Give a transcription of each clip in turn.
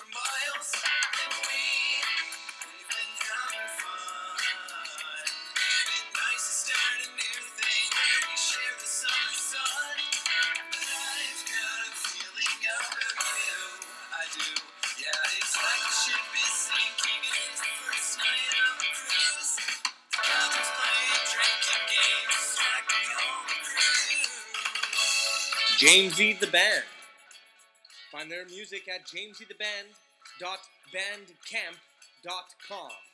cruise. Jamesy the Band. Find their music at jamesydtheband.bandcamp.com.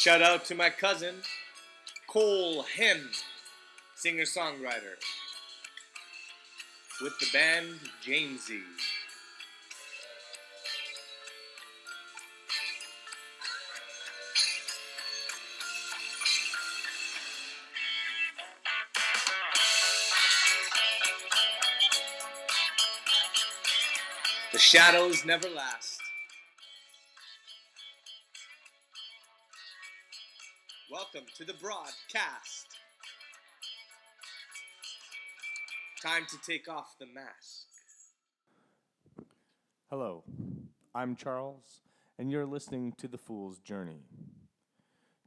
Shout out to my cousin, Cole Hem, singer songwriter, with the band Jamesy. The shadows never last. To the broadcast. Time to take off the mask. Hello, I'm Charles, and you're listening to The Fool's Journey.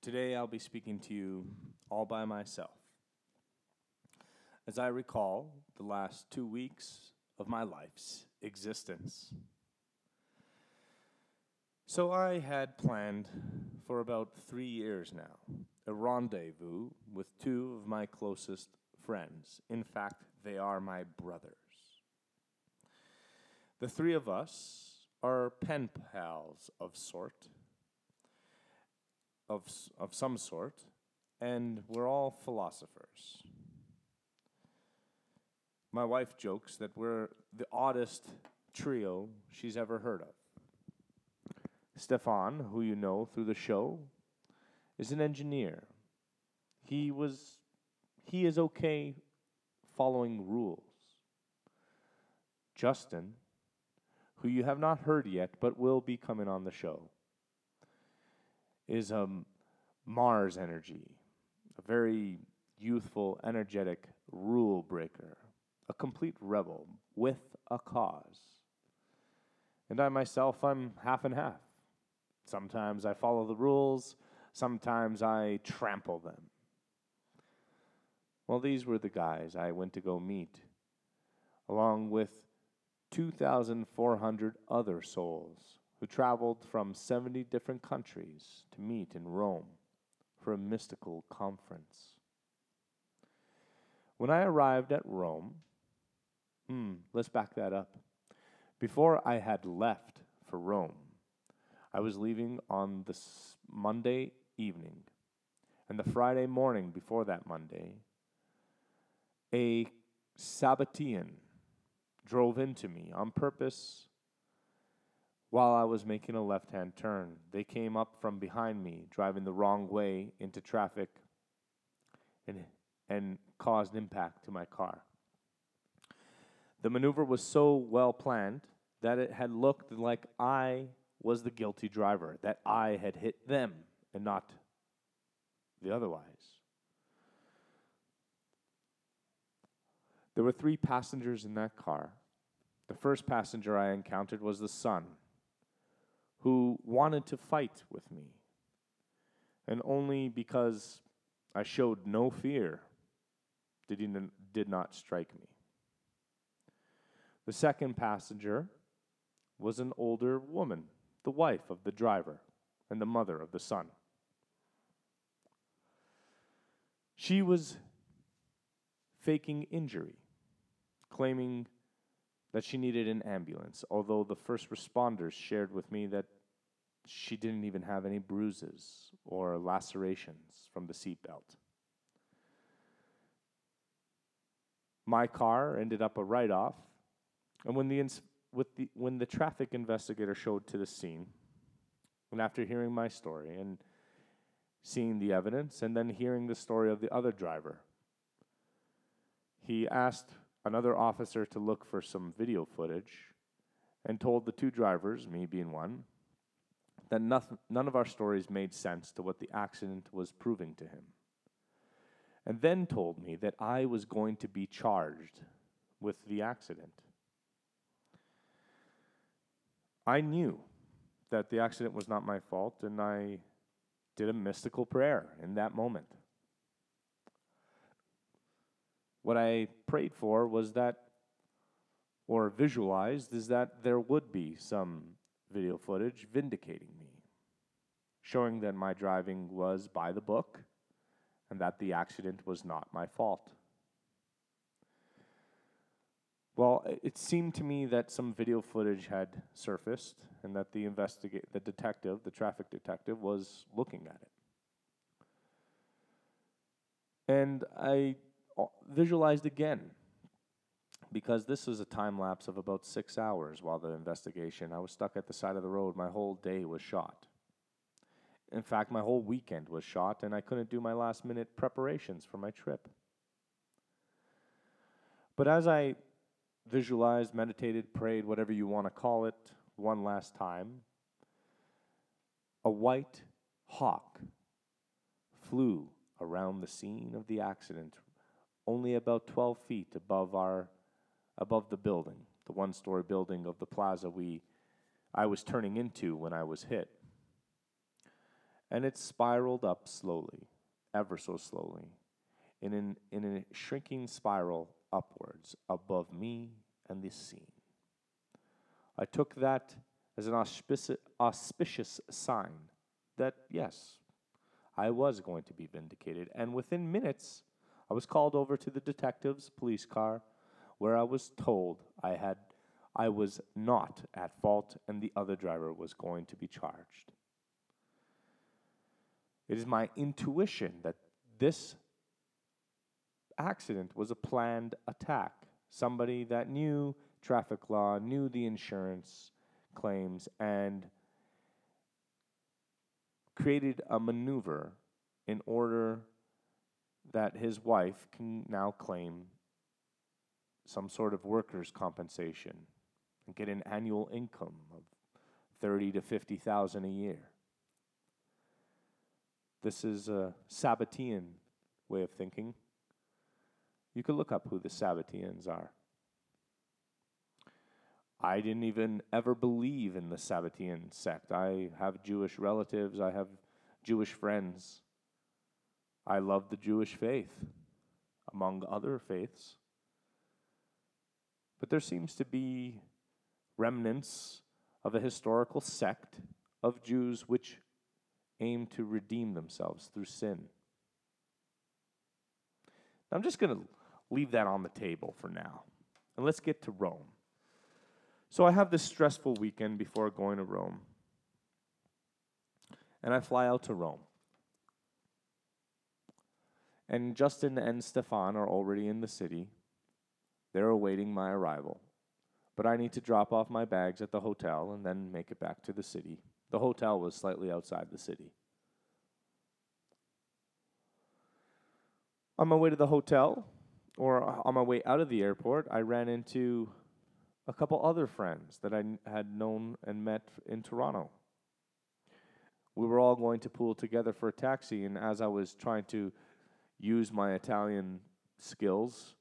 Today I'll be speaking to you all by myself. As I recall the last two weeks of my life's existence. So I had planned for about three years now a rendezvous with two of my closest friends. In fact, they are my brothers. The three of us are pen pals of sort, of, of some sort, and we're all philosophers. My wife jokes that we're the oddest trio she's ever heard of. Stefan, who you know through the show, is an engineer. He was he is okay following rules. Justin, who you have not heard yet but will be coming on the show, is um, Mars energy, a very youthful, energetic rule breaker, a complete rebel with a cause. And I myself, I'm half and half. Sometimes I follow the rules, sometimes I trample them. Well, these were the guys I went to go meet, along with 2,400 other souls who traveled from 70 different countries to meet in Rome for a mystical conference. When I arrived at Rome, hmm, let's back that up. Before I had left for Rome, I was leaving on the Monday evening, and the Friday morning before that Monday, a Sabbatean drove into me on purpose while I was making a left hand turn. They came up from behind me, driving the wrong way into traffic and, and caused impact to my car. The maneuver was so well planned that it had looked like I was the guilty driver, that I had hit them and not the otherwise. There were three passengers in that car. The first passenger I encountered was the son, who wanted to fight with me. And only because I showed no fear did he n- did not strike me. The second passenger was an older woman, the wife of the driver and the mother of the son. She was faking injury, claiming that she needed an ambulance, although the first responders shared with me that she didn't even have any bruises or lacerations from the seatbelt. My car ended up a write off, and when the, ins- with the, when the traffic investigator showed to the scene, and after hearing my story and seeing the evidence, and then hearing the story of the other driver, he asked another officer to look for some video footage and told the two drivers, me being one, that none of our stories made sense to what the accident was proving to him. And then told me that I was going to be charged with the accident. I knew that the accident was not my fault, and I did a mystical prayer in that moment. What I prayed for was that, or visualized, is that there would be some video footage vindicating me, showing that my driving was by the book and that the accident was not my fault. Well, it seemed to me that some video footage had surfaced and that the investigate the detective, the traffic detective was looking at it. And I uh, visualized again because this was a time lapse of about 6 hours while the investigation. I was stuck at the side of the road. My whole day was shot. In fact, my whole weekend was shot and I couldn't do my last minute preparations for my trip. But as I visualized, meditated, prayed, whatever you want to call it, one last time, a white hawk flew around the scene of the accident, only about 12 feet above our above the building, the one-story building of the plaza we I was turning into when I was hit. And it spiraled up slowly, ever so slowly, in an, in a shrinking spiral upwards above me and the scene. I took that as an auspici- auspicious sign that, yes, I was going to be vindicated. And within minutes, I was called over to the detective's police car where I was told I had I was not at fault and the other driver was going to be charged. It is my intuition that this accident was a planned attack. Somebody that knew traffic law, knew the insurance claims, and created a maneuver in order that his wife can now claim some sort of workers' compensation and get an annual income of thirty to fifty thousand a year. This is a Sabbatean way of thinking. You could look up who the Sabbateans are. I didn't even ever believe in the Sabbatean sect. I have Jewish relatives, I have Jewish friends. I love the Jewish faith, among other faiths. But there seems to be remnants of a historical sect of Jews which aim to redeem themselves through sin. I'm just going to leave that on the table for now. And let's get to Rome. So I have this stressful weekend before going to Rome. And I fly out to Rome. And Justin and Stefan are already in the city. They're awaiting my arrival. But I need to drop off my bags at the hotel and then make it back to the city. The hotel was slightly outside the city. On my way to the hotel, or on my way out of the airport, I ran into a couple other friends that I had known and met in Toronto. We were all going to pool together for a taxi, and as I was trying to use my Italian skills,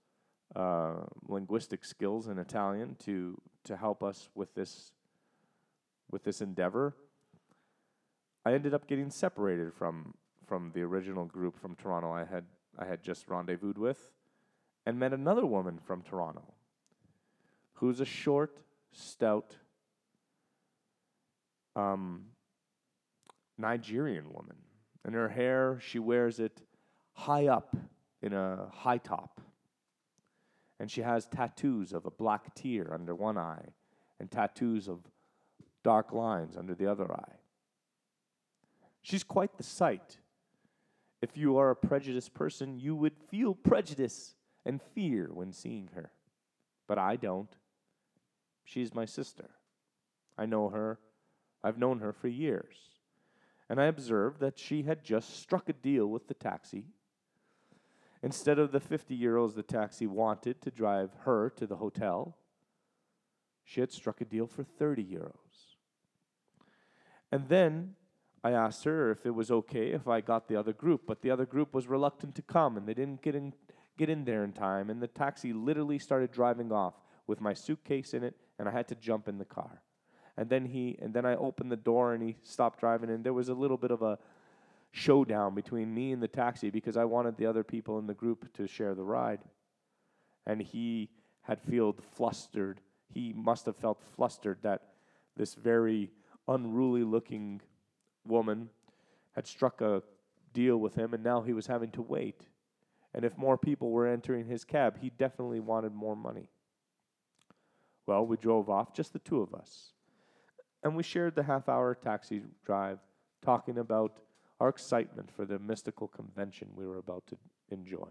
uh, linguistic skills in Italian to to help us with this with this endeavor. I ended up getting separated from from the original group from Toronto I had I had just rendezvoused with and met another woman from Toronto who's a short, stout um, Nigerian woman. And her hair, she wears it high up in a high top. And she has tattoos of a black tear under one eye and tattoos of dark lines under the other eye. She's quite the sight. If you are a prejudiced person, you would feel prejudice and fear when seeing her. But I don't. She's my sister. I know her. I've known her for years. And I observed that she had just struck a deal with the taxi. Instead of the 50 euros the taxi wanted to drive her to the hotel, she had struck a deal for 30 euros. And then I asked her if it was okay if I got the other group, but the other group was reluctant to come and they didn't get in, get in there in time. And the taxi literally started driving off with my suitcase in it, and I had to jump in the car. And then he, and then I opened the door and he stopped driving, and there was a little bit of a showdown between me and the taxi because I wanted the other people in the group to share the ride. And he had felt flustered. He must have felt flustered that this very unruly looking woman had struck a deal with him, and now he was having to wait. And if more people were entering his cab, he definitely wanted more money. Well, we drove off, just the two of us. And we shared the half hour taxi drive, talking about our excitement for the mystical convention we were about to enjoy.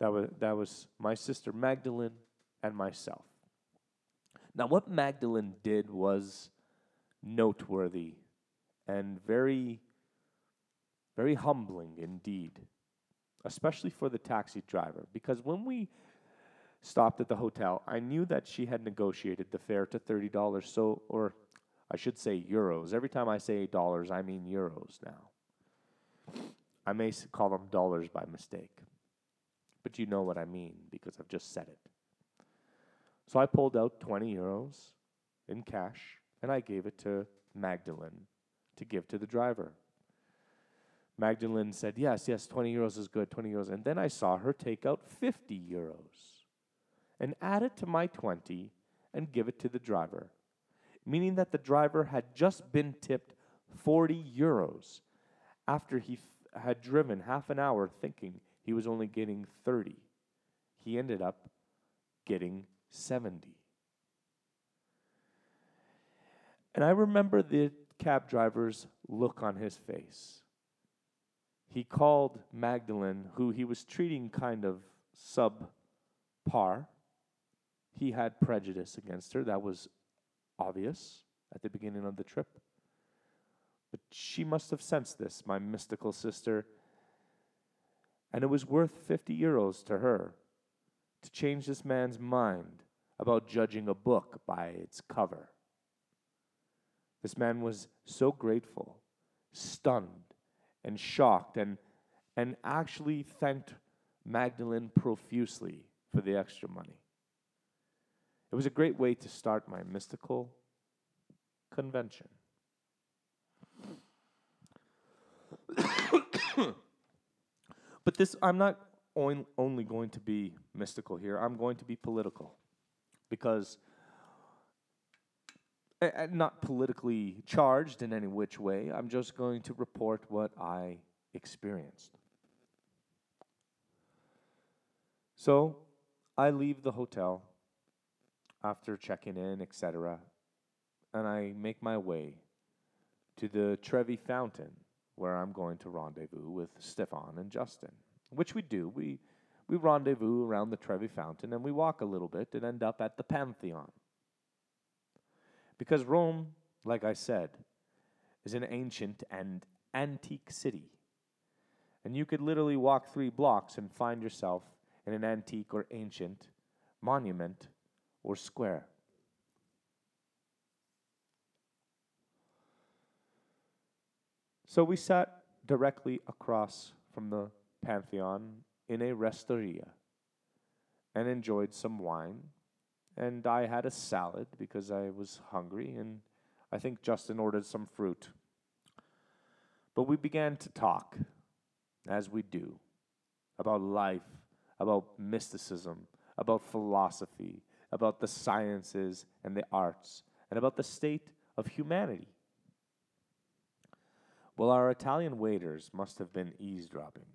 That was, that was my sister Magdalene and myself. Now, what Magdalene did was noteworthy and very, very humbling indeed, especially for the taxi driver. Because when we stopped at the hotel, I knew that she had negotiated the fare to $30, so, or I should say euros. Every time I say dollars, I mean euros now. I may call them dollars by mistake, but you know what I mean because I've just said it. So I pulled out 20 euros in cash and I gave it to Magdalene to give to the driver. Magdalene said, Yes, yes, 20 euros is good, 20 euros. And then I saw her take out 50 euros and add it to my 20 and give it to the driver, meaning that the driver had just been tipped 40 euros after he f- had driven half an hour thinking he was only getting 30. He ended up getting 70. And I remember the cab driver's look on his face. He called Magdalene, who he was treating kind of subpar, he had prejudice against her. That was obvious at the beginning of the trip. But she must have sensed this, my mystical sister. And it was worth 50 euros to her to change this man's mind about judging a book by its cover. This man was so grateful, stunned, and shocked, and, and actually thanked Magdalene profusely for the extra money. It was a great way to start my mystical convention. but this, I'm not on, only going to be mystical here, I'm going to be political. Because, not politically charged in any which way, I'm just going to report what I experienced. So, I leave the hotel after checking in, etc. And I make my way to the Trevi Fountain where I'm going to rendezvous with Stefan and Justin, which we do. We, we rendezvous around the Trevi Fountain and we walk a little bit and end up at the Pantheon. Because Rome, like I said, is an ancient and antique city. And you could literally walk three blocks and find yourself in an antique or ancient monument or square. So we sat directly across from the Pantheon in a restoria, and enjoyed some wine. And I had a salad because I was hungry, and I think Justin ordered some fruit. But we began to talk, as we do, about life, about mysticism, about philosophy, about the sciences and the arts, and about the state of humanity. Well, our Italian waiters must have been eavesdropping.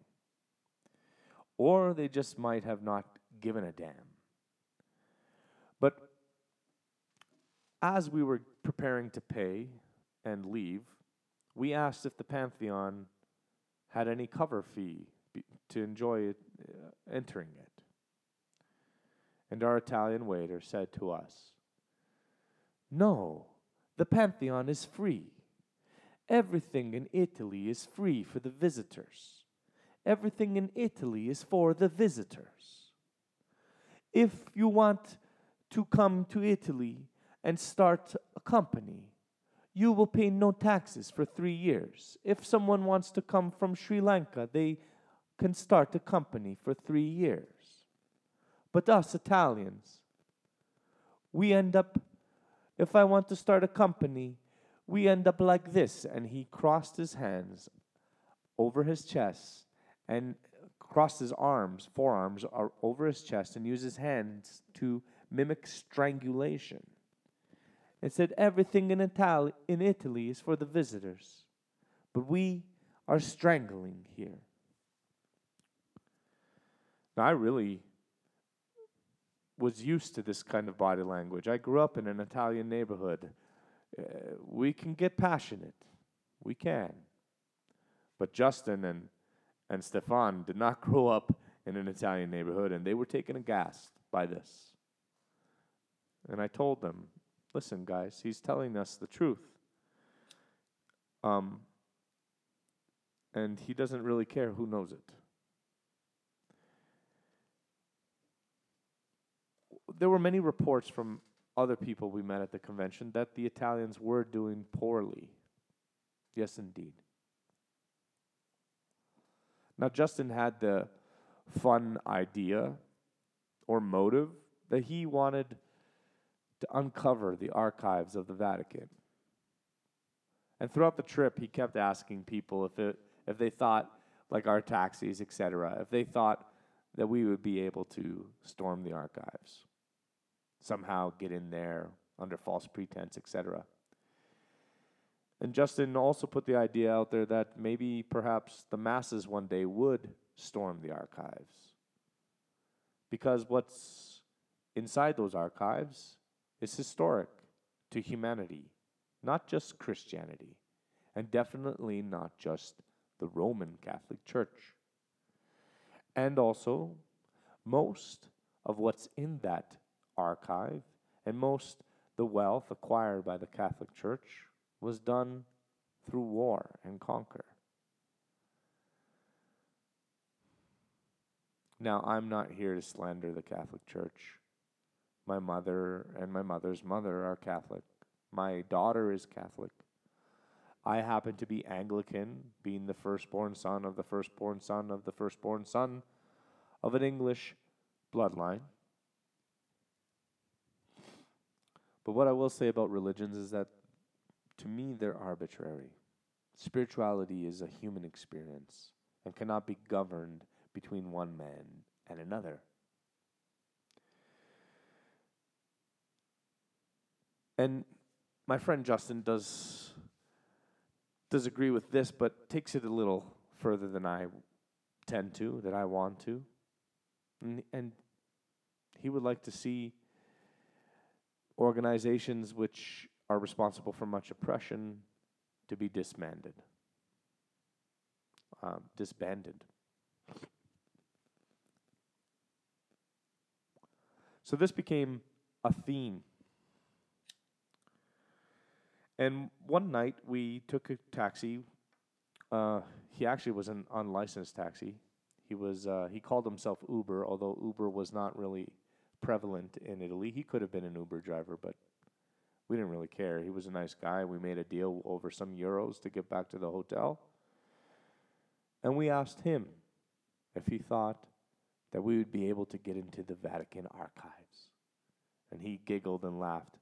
Or they just might have not given a damn. But as we were preparing to pay and leave, we asked if the Pantheon had any cover fee be- to enjoy it, uh, entering it. And our Italian waiter said to us, No, the Pantheon is free. Everything in Italy is free for the visitors. Everything in Italy is for the visitors. If you want to come to Italy and start a company, you will pay no taxes for three years. If someone wants to come from Sri Lanka, they can start a company for three years. But us Italians, we end up, if I want to start a company, we end up like this. And he crossed his hands over his chest and crossed his arms, forearms, over his chest, and used his hands to mimic strangulation. It said everything in Italy, in Italy is for the visitors, but we are strangling here. Now, I really was used to this kind of body language. I grew up in an Italian neighborhood. Uh, we can get passionate, we can. But Justin and, and Stefan did not grow up in an Italian neighborhood, and they were taken aghast by this. And I told them, listen, guys, he's telling us the truth. Um, and he doesn't really care who knows it. There were many reports from other people we met at the convention that the Italians were doing poorly. Yes, indeed. Now, Justin had the fun idea or motive that he wanted to uncover the archives of the Vatican. And throughout the trip, he kept asking people if, it, if they thought, like our taxis, etc., if they thought that we would be able to storm the archives, somehow get in there under false pretense, etc. And Justin also put the idea out there that maybe perhaps the masses one day would storm the archives. Because what's inside those archives is historic to humanity, not just Christianity, and definitely not just the Roman Catholic Church. And also, most of what's in that archive and most the wealth acquired by the Catholic Church was done through war and conquer. Now, I'm not here to slander the Catholic Church. My mother and my mother's mother are Catholic. My daughter is Catholic. I happen to be Anglican, being the firstborn son of the firstborn son of the firstborn son of an English bloodline. But what I will say about religions is that to me they're arbitrary. Spirituality is a human experience and cannot be governed between one man and another. And my friend Justin does does agree with this, but takes it a little further than I tend to, that I want to. And, and he would like to see organizations which are responsible for much oppression to be disbanded. Um, disbanded. So this became a theme and one night we took a taxi. Uh, he actually was an unlicensed taxi. He was uh, he called himself Uber, although Uber was not really prevalent in Italy. He could have been an Uber driver, but we didn't really care. He was a nice guy. We made a deal over some euros to get back to the hotel. And we asked him if he thought that we would be able to get into the Vatican archives. And he giggled and laughed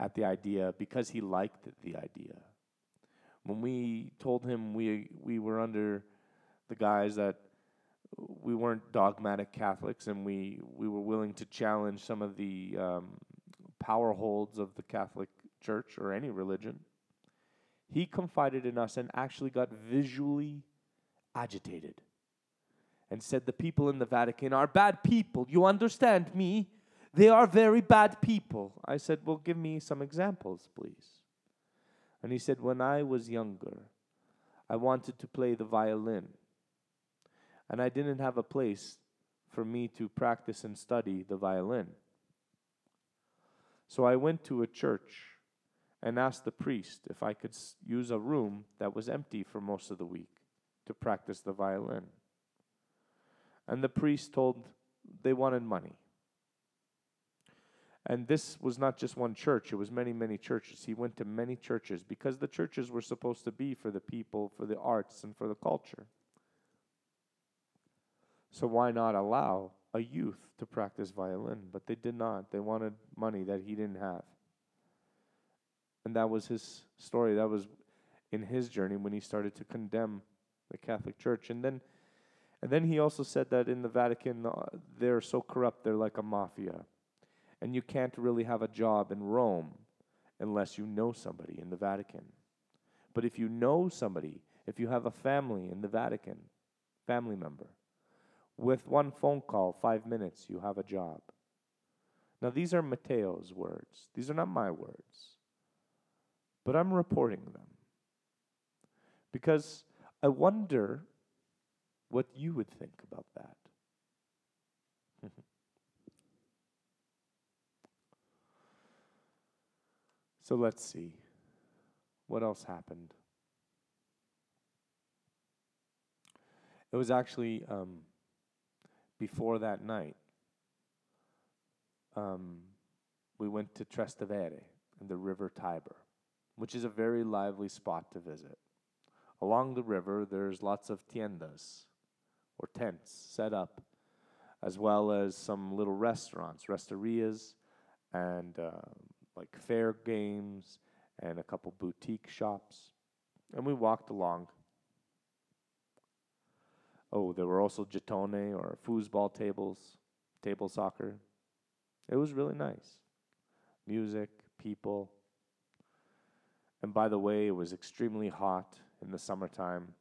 at the idea because he liked the idea. When we told him we, we were under the guise that we weren't dogmatic Catholics and we, we were willing to challenge some of the um, power holds of the Catholic Church or any religion, he confided in us and actually got visually agitated and said, The people in the Vatican are bad people. You understand me? They are very bad people. I said, Well, give me some examples, please. And he said, When I was younger, I wanted to play the violin. And I didn't have a place for me to practice and study the violin. So I went to a church and asked the priest if I could use a room that was empty for most of the week to practice the violin. And the priest told they wanted money. And this was not just one church, it was many, many churches. He went to many churches because the churches were supposed to be for the people, for the arts, and for the culture. So why not allow a youth to practice violin? But they did not. They wanted money that he didn't have. And that was his story. That was in his journey when he started to condemn the Catholic Church. And then and then he also said that in the Vatican uh, they're so corrupt they're like a mafia. And you can't really have a job in Rome unless you know somebody in the Vatican. But if you know somebody, if you have a family in the Vatican, family member, with one phone call, five minutes, you have a job. Now, these are Matteo's words. These are not my words. But I'm reporting them. Because I wonder what you would think about that. So let's see. What else happened? It was actually um, before that night. Um, we went to Trastevere in the River Tiber, which is a very lively spot to visit. Along the river, there's lots of tiendas or tents set up, as well as some little restaurants, resterias, and uh, like fair games and a couple boutique shops. And we walked along. Oh, there were also gettone or foosball tables, table soccer. It was really nice. Music, people. And by the way, it was extremely hot in the summertime.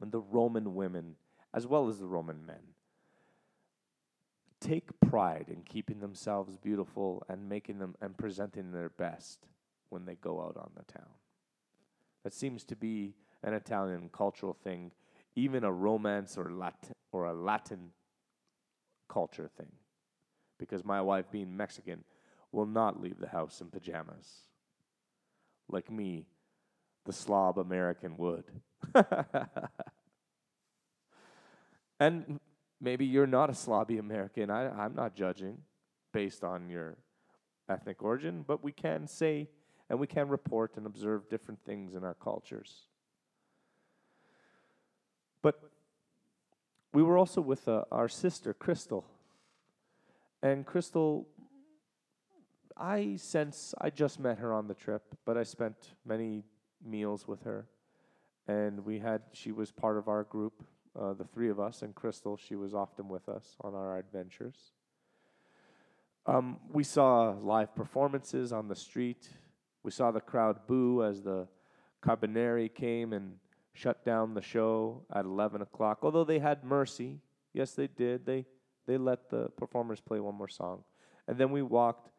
And the Roman women, as well as the Roman men, take pride in keeping themselves beautiful and making them and presenting their best when they go out on the town. That seems to be an Italian cultural thing, even a Romance or Latin or a Latin culture thing. Because my wife, being Mexican, will not leave the house in pajamas. Like me, the slob American would. and Maybe you're not a slobby American. I, I'm not judging based on your ethnic origin, but we can say and we can report and observe different things in our cultures. But we were also with uh, our sister, Crystal. And Crystal, I sense, I just met her on the trip, but I spent many meals with her. And we had, she was part of our group uh, the three of us, and Crystal, she was often with us on our adventures. Um, we saw live performances on the street. We saw the crowd boo as the Carbonari came and shut down the show at 11 o'clock. Although they had mercy, yes, they did. They they let the performers play one more song, and then we walked,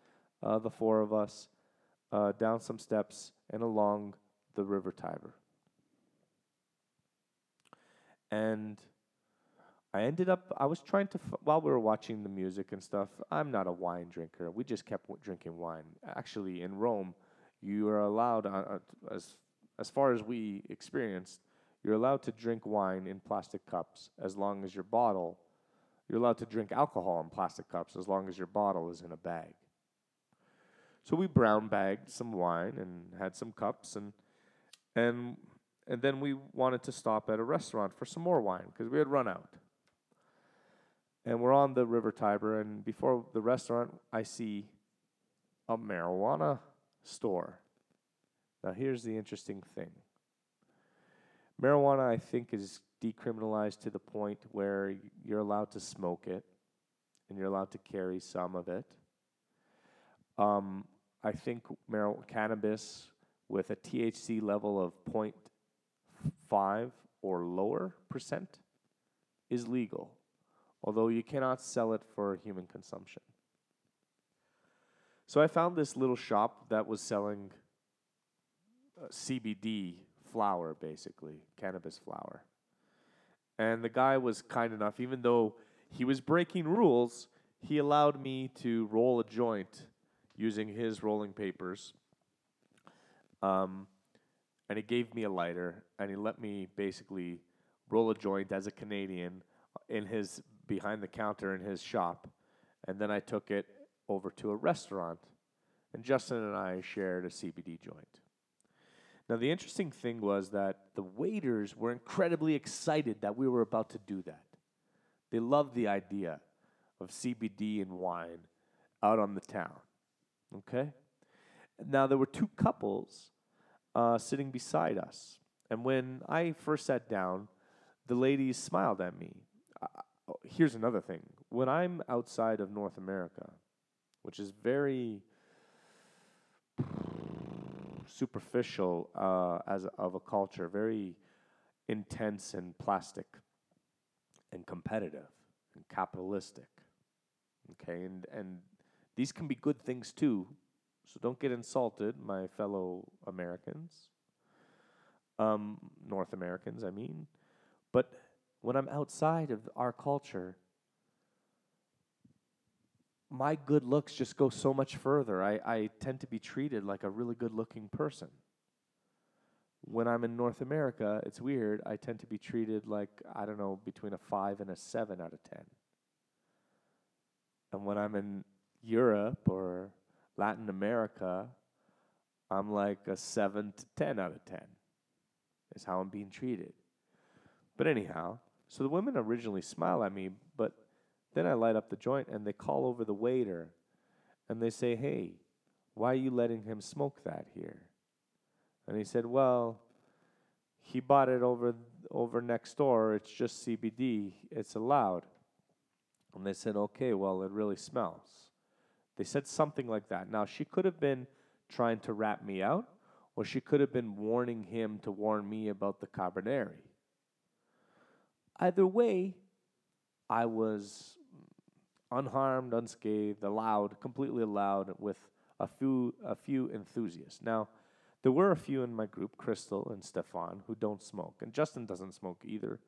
uh, the four of us, uh, down some steps and along the River Tiber. And I ended up, I was trying to, while we were watching the music and stuff, I'm not a wine drinker. We just kept drinking wine. Actually, in Rome, you are allowed, uh, uh, as, as far as we experienced, you're allowed to drink wine in plastic cups as long as your bottle, you're allowed to drink alcohol in plastic cups as long as your bottle is in a bag. So we brown bagged some wine and had some cups and and and then we wanted to stop at a restaurant for some more wine because we had run out. And we're on the River Tiber, and before the restaurant, I see a marijuana store. Now, here's the interesting thing marijuana, I think, is decriminalized to the point where you're allowed to smoke it and you're allowed to carry some of it. Um, I think mar- cannabis with a THC level of 0.5 or lower percent is legal, although you cannot sell it for human consumption. So I found this little shop that was selling uh, CBD flower, basically, cannabis flower. And the guy was kind enough, even though he was breaking rules, he allowed me to roll a joint using his rolling papers. Um, and he gave me a lighter, and he let me basically roll a joint as a Canadian in his behind the counter in his shop. And then I took it over to a restaurant, and Justin and I shared a CBD joint. Now, the interesting thing was that the waiters were incredibly excited that we were about to do that. They loved the idea of CBD and wine out on the town. Okay? Now, there were two couples uh, sitting beside us. And when I first sat down, the ladies smiled at me. Uh, oh, here's another thing when I'm outside of North America, which is very superficial uh, as of a culture, very intense and plastic and competitive and capitalistic. Okay, and and these can be good things too. So don't get insulted, my fellow Americans, um, North Americans, I mean. But when I'm outside of our culture, my good looks just go so much further. I, I tend to be treated like a really good looking person. When I'm in North America, it's weird. I tend to be treated like, I don't know, between a five and a seven out of 10. And when I'm in Europe or Latin America, I'm like a seven to 10 out of 10, is how I'm being treated. But anyhow, so the women originally smile at me, but then I light up the joint and they call over the waiter and they say, Hey, why are you letting him smoke that here? And he said, Well, he bought it over over next door. It's just CBD. It's allowed. And they said, Okay, well, it really smells. They said something like that. Now, she could have been trying to rat me out, or she could have been warning him to warn me about the Cabernet. Either way, I was unharmed, unscathed, allowed, completely allowed, with a few a few enthusiasts. Now, there were a few in my group, Crystal and Stefan, who don't smoke, and Justin doesn't smoke either.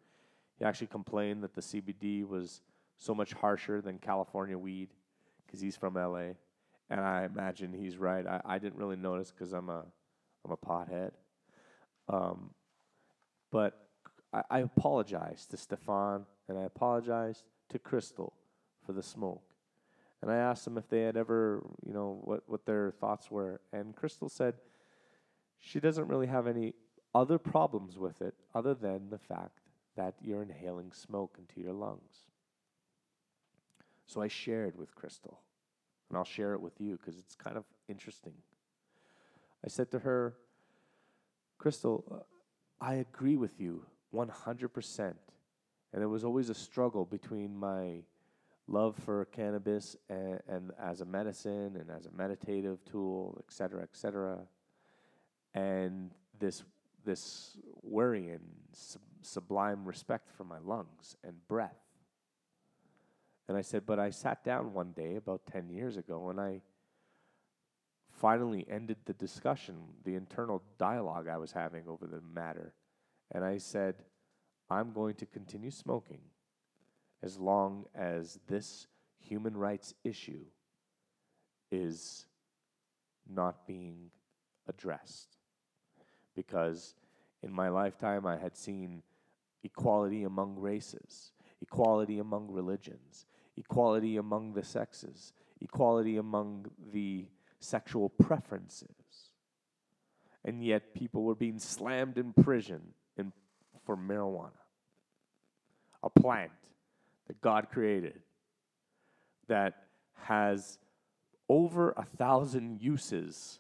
He actually complained that the CBD was so much harsher than California weed because he's from LA, and I imagine he's right. I, I didn't really notice because I'm a I'm a pothead, um, but I, I apologized to Stefan and I apologized to Crystal for the smoke. And I asked them if they had ever, you know, what, what their thoughts were. And Crystal said she doesn't really have any other problems with it other than the fact that you're inhaling smoke into your lungs. So I shared with Crystal, and I'll share it with you because it's kind of interesting. I said to her, Crystal, uh, I agree with you 100%. And it was always a struggle between my love for cannabis and, and as a medicine and as a meditative tool, et cetera, et cetera, and this this worry and sub- sublime respect for my lungs and breath. And I said, but I sat down one day about 10 years ago and I finally ended the discussion, the internal dialogue I was having over the matter. And I said, I'm going to continue smoking as long as this human rights issue is not being addressed. Because in my lifetime, I had seen equality among races, equality among religions, equality among the sexes, equality among the sexual preferences. And yet, people were being slammed in prison in, for marijuana, a plant that God created that has over a thousand uses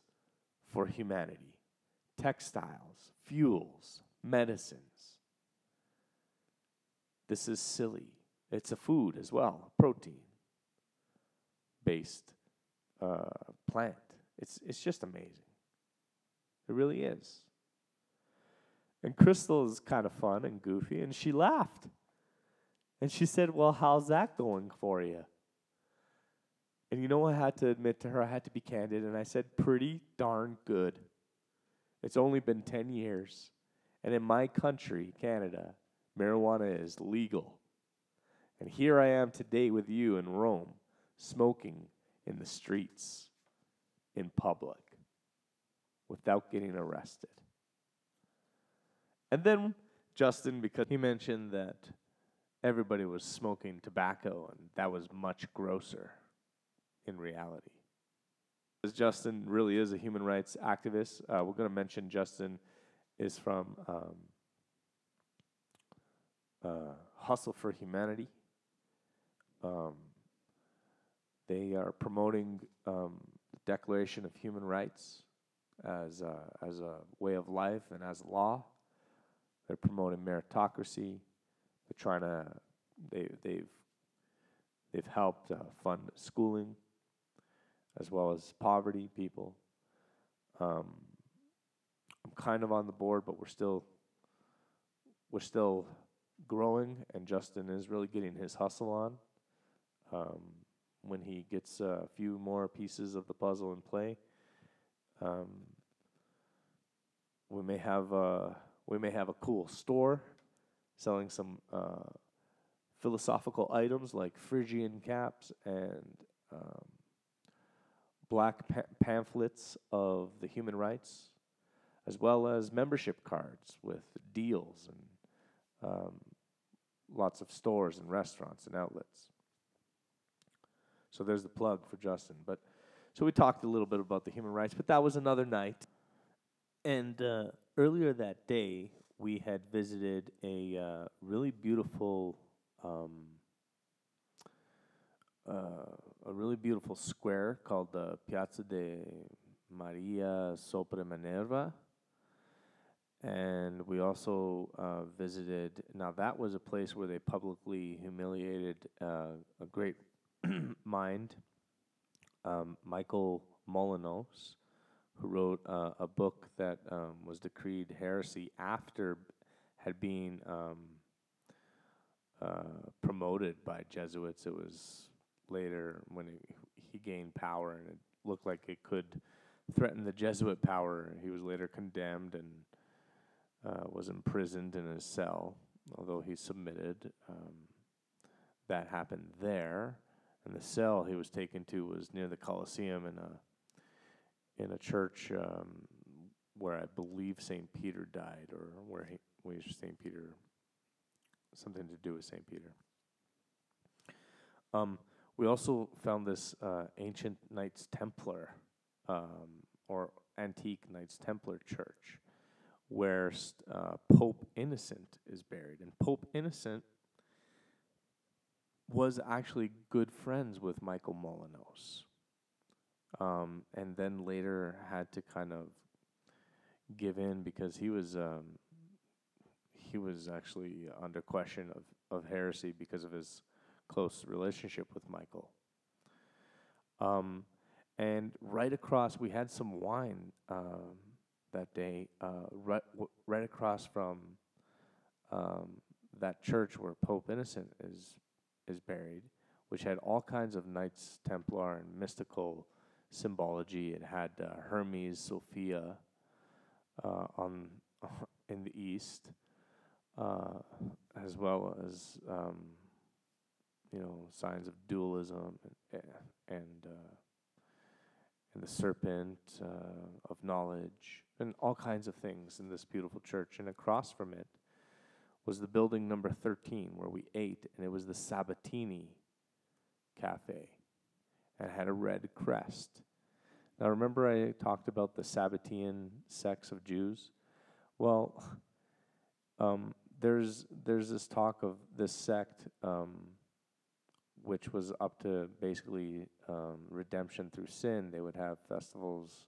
for humanity textiles, fuels, medicines. This is silly. It's a food as well, protein based uh, plant. It's, it's just amazing. It really is. And Crystal is kind of fun and goofy, and she laughed. And she said, Well, how's that going for you? And you know, I had to admit to her, I had to be candid, and I said, Pretty darn good. It's only been 10 years. And in my country, Canada, marijuana is legal. And here I am today with you in Rome, smoking in the streets, in public, without getting arrested. And then Justin, because he mentioned that everybody was smoking tobacco, and that was much grosser in reality. As Justin really is a human rights activist, uh, we're going to mention Justin is from um, uh, Hustle for Humanity. Um, they are promoting um, the Declaration of Human Rights as a, as a way of life and as law. They're promoting meritocracy. They're trying to they they've they've helped uh, fund schooling as well as poverty people. Um, I'm kind of on the board, but we're still we're still growing, and Justin is really getting his hustle on. Um, when he gets a few more pieces of the puzzle in play, um, we may have a, we may have a cool store selling some uh, philosophical items like Phrygian caps and um, black pa- pamphlets of the human rights, as well as membership cards with deals and um, lots of stores and restaurants and outlets. So there's the plug for Justin. But so we talked a little bit about the human rights, but that was another night. And uh, earlier that day, we had visited a uh, really beautiful, um, uh, a really beautiful square called the Piazza de Maria Sopra Minerva. And we also uh, visited. Now that was a place where they publicly humiliated uh, a great mind, um, Michael Molinos, who wrote uh, a book that um, was decreed heresy after had been um, uh, promoted by Jesuits. It was later when he, gained power and it looked like it could threaten the Jesuit power. He was later condemned and uh, was imprisoned in his cell, although he submitted. Um, that happened there. And the cell he was taken to was near the Colosseum in a in a church um, where I believe Saint Peter died, or where he where Saint Peter something to do with Saint Peter. Um, we also found this uh, ancient Knights Templar um, or antique Knights Templar church where uh, Pope Innocent is buried, and Pope Innocent was actually good friends with Michael Molinos. Um, and then later had to kind of give in because he was um, he was actually under question of, of heresy because of his close relationship with Michael. Um, and right across, we had some wine um, that day, uh, right, w- right across from um, that church where Pope Innocent is is buried, which had all kinds of Knights Templar and mystical symbology. It had uh, Hermes, Sophia uh, on in the east, uh, as well as um, you know signs of dualism and and, uh, and the serpent uh, of knowledge and all kinds of things in this beautiful church. And across from it was the building number 13 where we ate, and it was the Sabatini Cafe. And had a red crest. Now, remember I talked about the Sabbatean sects of Jews? Well, um, there's, there's this talk of this sect um, which was up to basically um, redemption through sin. They would have festivals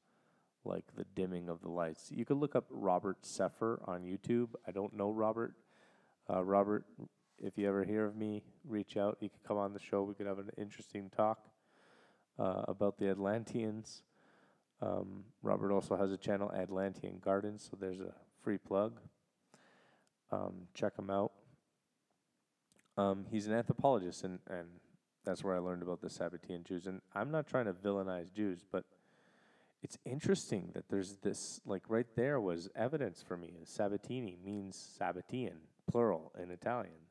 like the dimming of the lights. You could look up Robert Sepehr on YouTube. I don't know Robert. Uh, Robert, if you ever hear of me, reach out. You could come on the show. We could have an interesting talk uh, about the Atlanteans. Um, Robert also has a channel, Atlantean Gardens, so there's a free plug. Um, check him out. Um, he's an anthropologist, and, and that's where I learned about the Sabbatean Jews. And I'm not trying to villainize Jews, but it's interesting that there's this, like right there was evidence for me. Sabatini means Sabbatean, plural in Italian.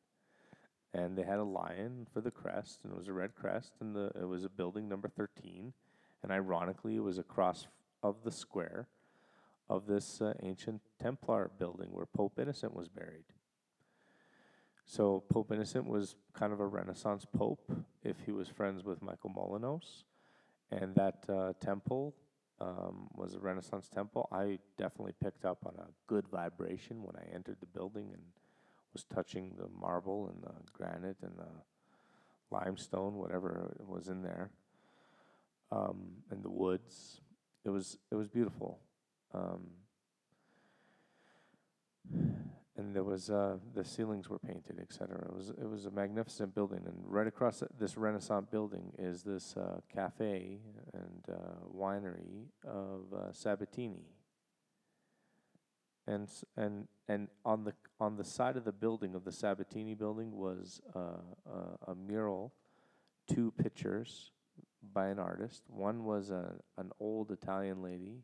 And they had a lion for the crest, and it was a red crest, and the, it was a building number 13. And ironically, it was across of the square of this uh, ancient Templar building where Pope Innocent was buried. So Pope Innocent was kind of a Renaissance pope if he was friends with Michael Molinos. And that uh, temple um, was a Renaissance temple. I definitely picked up on a good vibration when I entered the building and was touching the marble and the granite and the limestone, whatever was in there, um, and the woods. It was it was beautiful. Um, and there was uh, the ceilings were painted, etc. It was it was a magnificent building, and right across this Renaissance building is this uh, cafe and uh, winery of uh, Sabatini. And and and on the on the side of the building of the Sabatini building was uh, a, a mural, two pictures by an artist. One was a an old Italian lady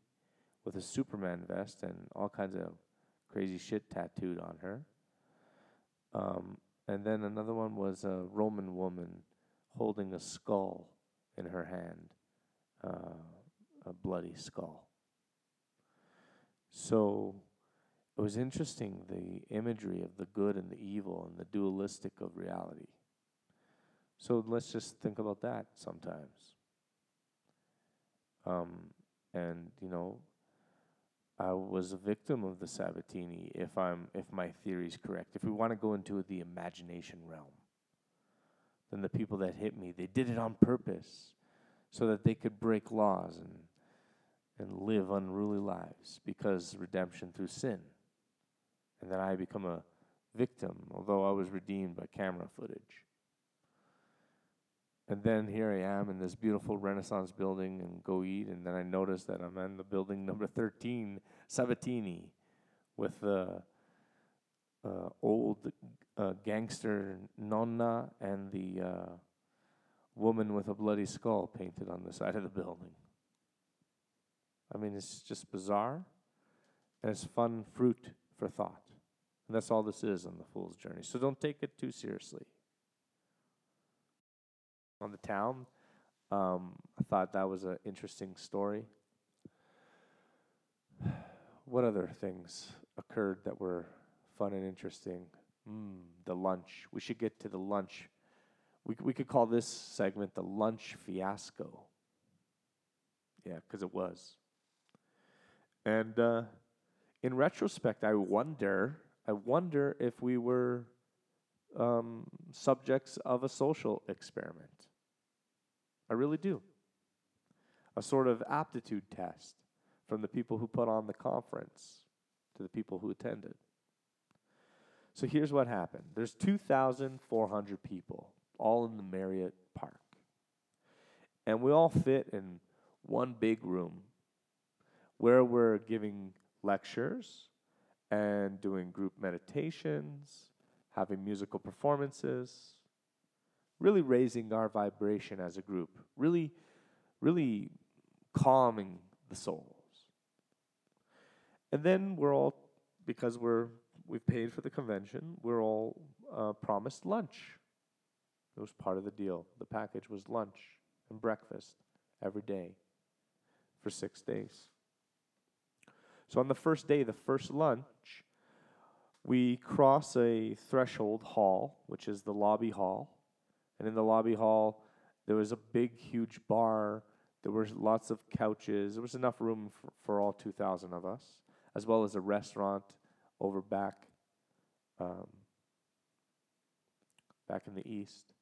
with a Superman vest and all kinds of crazy shit tattooed on her. Um, and then another one was a Roman woman holding a skull in her hand, uh, a bloody skull. So it was interesting the imagery of the good and the evil and the dualistic of reality. So let's just think about that sometimes. Um, and you know, I was a victim of the Sabatini. If I'm, if my theory is correct, if we want to go into the imagination realm, then the people that hit me, they did it on purpose, so that they could break laws and and live unruly lives because redemption through sin, and then I become a victim, although I was redeemed by camera footage. And then here I am in this beautiful Renaissance building and go eat, and then I notice that I'm in the building number 13, Sabatini, with the uh, old uh, gangster nonna and the uh, woman with a bloody skull painted on the side of the building. I mean, it's just bizarre, and it's fun fruit for thought. And that's all this is on the fool's journey. So don't take it too seriously on the town. Um, I thought that was an interesting story. What other things occurred that were fun and interesting? Mm, the lunch. We should get to the lunch. We, we could call this segment the lunch fiasco. Yeah, because it was. And uh, in retrospect, I wonder, I wonder if we were um, subjects of a social experiment. I really do. A sort of aptitude test from the people who put on the conference to the people who attended. So here's what happened there's 2,400 people, all in the Marriott Park. And we all fit in one big room where we're giving lectures and doing group meditations, having musical performances, really raising our vibration as a group, really, really calming the souls. And then we're all, because we're we've paid for the convention, we're all uh, promised lunch. It was part of the deal. The package was lunch and breakfast every day for six days. So on the first day, the first lunch, we cross a threshold hall, which is the lobby hall. And in the lobby hall, there was a big, huge bar. There were lots of couches. There was enough room for, for all 2,000 of us, as well as a restaurant over back, um, back in the east.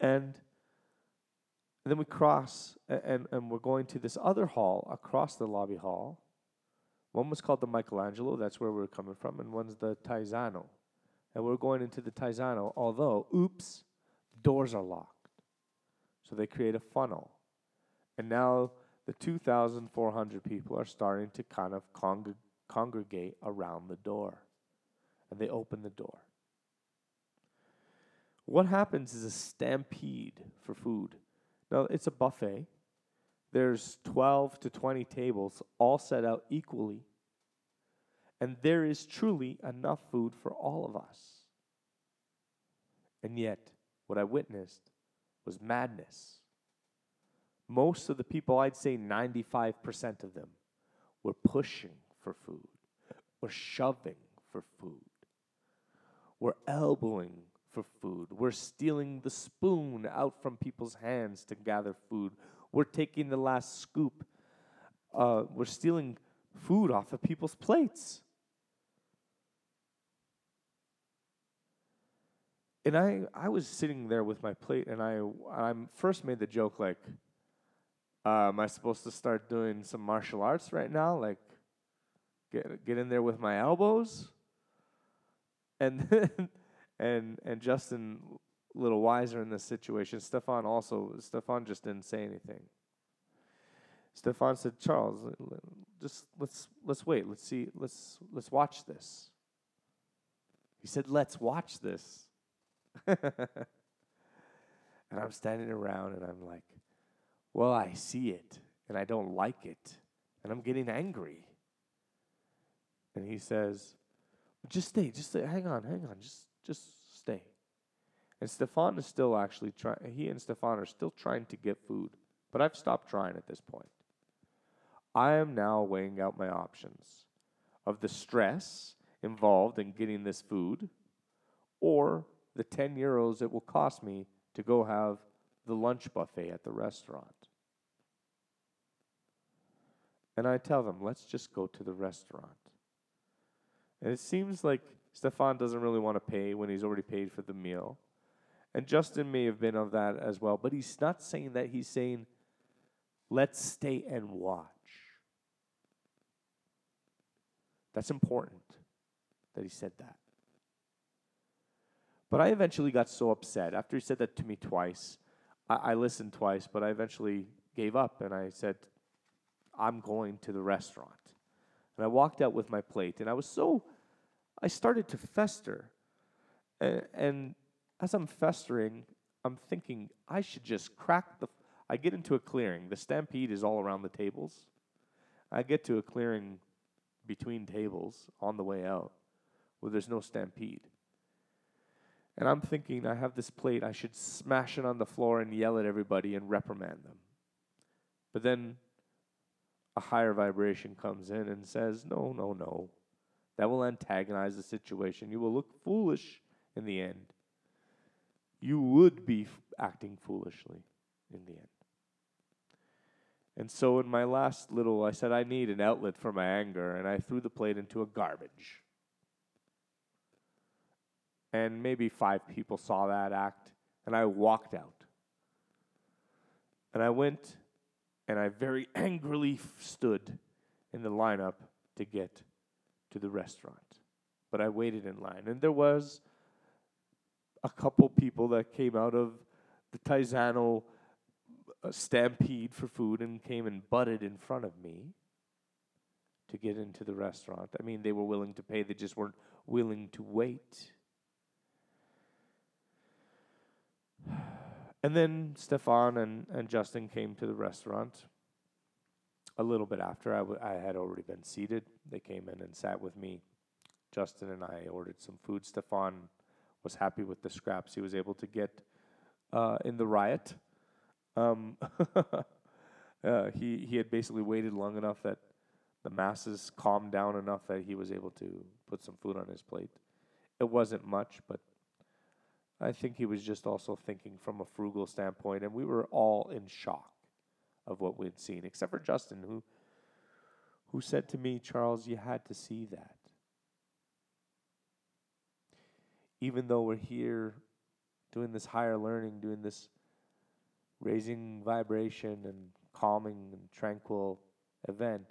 And then we cross, and, and we're going to this other hall across the lobby hall. One was called the Michelangelo, that's where we are coming from, and one's the Tiziano. And we're going into the Tiziano, although, oops, doors are locked. So they create a funnel. And now the 2,400 people are starting to kind of congr- congregate around the door. And they open the door. What happens is a stampede for food. Now, it's a buffet. There's 12 to 20 tables all set out equally. And there is truly enough food for all of us. And yet, what I witnessed was madness. Most of the people, I'd say 95% of them, were pushing for food, were shoving for food, were elbowing for food. We're stealing the spoon out from people's hands to gather food. We're taking the last scoop. Uh, we're stealing food off of people's plates. And I, I was sitting there with my plate, and I, I first made the joke like, uh, "Am I supposed to start doing some martial arts right now? Like, get get in there with my elbows?" And then and and Justin little wiser in this situation. Stefan also Stefan just didn't say anything. Stefan said, "Charles, just let's let's wait. Let's see. Let's let's watch this." He said, "Let's watch this." and I'm standing around and I'm like, "Well, I see it and I don't like it and I'm getting angry." And he says, "Just stay. Just stay. Hang on. Hang on. Just just stay. And Stefan is still actually trying, he and Stefan are still trying to get food, but I've stopped trying at this point. I am now weighing out my options of the stress involved in getting this food or the 10 euros it will cost me to go have the lunch buffet at the restaurant. And I tell them, let's just go to the restaurant. And it seems like Stefan doesn't really want to pay when he's already paid for the meal. And Justin may have been of that as well, but he's not saying that. He's saying, let's stay and watch. That's important that he said that. But I eventually got so upset. After he said that to me twice, I, I listened twice, but I eventually gave up and I said, I'm going to the restaurant. And I walked out with my plate, and I was so I started to fester. And, and as I'm festering, I'm thinking I should just crack the. I get into a clearing. The stampede is all around the tables. I get to a clearing between tables on the way out where there's no stampede. And I'm thinking, I have this plate, I should smash it on the floor and yell at everybody and reprimand them. But then a higher vibration comes in and says, No, no, no. That will antagonize the situation. You will look foolish in the end. You would be f- acting foolishly in the end. And so, in my last little, I said, I need an outlet for my anger, and I threw the plate into a garbage. And maybe five people saw that act, and I walked out. And I went and I very angrily stood in the lineup to get to the restaurant. But I waited in line, and there was a couple people that came out of the Tiziano uh, stampede for food and came and butted in front of me to get into the restaurant. I mean, they were willing to pay, they just weren't willing to wait. And then Stefan and, and Justin came to the restaurant a little bit after I, w- I had already been seated. They came in and sat with me. Justin and I ordered some food. Stefan was happy with the scraps he was able to get uh, in the riot. Um, uh, he he had basically waited long enough that the masses calmed down enough that he was able to put some food on his plate. It wasn't much, but I think he was just also thinking from a frugal standpoint, and we were all in shock of what we'd seen, except for Justin, who who said to me, Charles, you had to see that. Even though we're here doing this higher learning, doing this raising vibration and calming and tranquil event,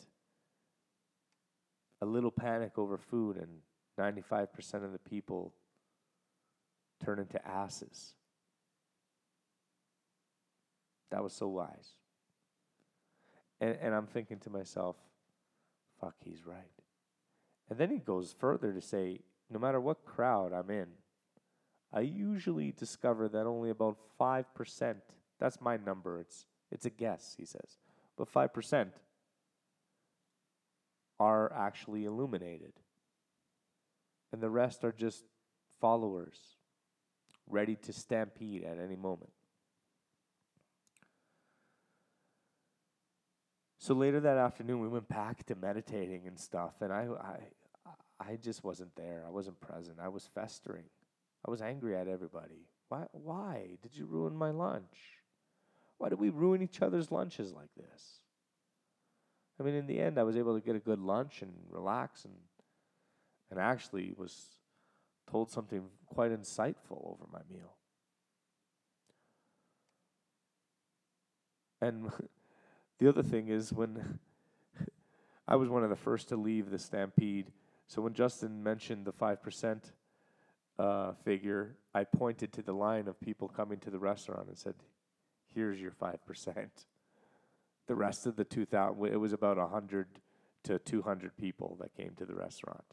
a little panic over food, and 95% of the people turn into asses. That was so wise. And, and I'm thinking to myself, fuck, he's right. And then he goes further to say, no matter what crowd I'm in, I usually discover that only about 5%, that's my number, it's, it's a guess, he says, but 5% are actually illuminated. And the rest are just followers, ready to stampede at any moment. So later that afternoon, we went back to meditating and stuff, and I, I, I just wasn't there. I wasn't present. I was festering. I was angry at everybody. Why? Why did you ruin my lunch? Why did we ruin each other's lunches like this? I mean, in the end, I was able to get a good lunch and relax, and and actually was told something quite insightful over my meal. And the other thing is when I was one of the first to leave the Stampede, so when Justin mentioned the 5% uh, figure, I pointed to the line of people coming to the restaurant and said, Here's your 5%. The rest of the 2,000, it was about 100 to 200 people that came to the restaurant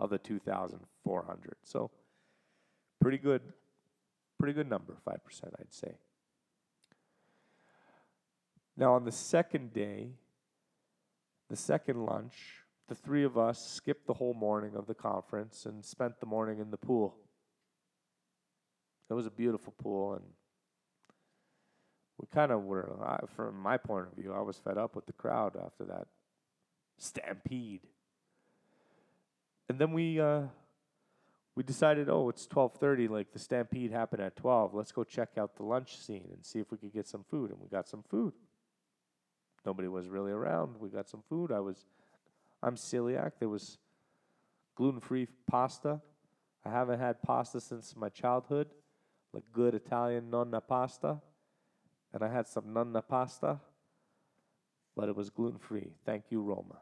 of the 2,400. So pretty good, pretty good number, 5%, I'd say. Now, on the second day, the second lunch, the three of us skipped the whole morning of the conference and spent the morning in the pool. It was a beautiful pool, and we kind of were, I, from my point of view, I was fed up with the crowd after that stampede. And then we uh, we decided, oh, it's twelve thirty. Like the stampede happened at twelve. Let's go check out the lunch scene and see if we could get some food. And we got some food. Nobody was really around. We got some food. I was, I'm celiac. There was gluten free pasta. I haven't had pasta since my childhood, like good Italian nonna pasta. And I had some nonna pasta, but it was gluten free. Thank you, Roma.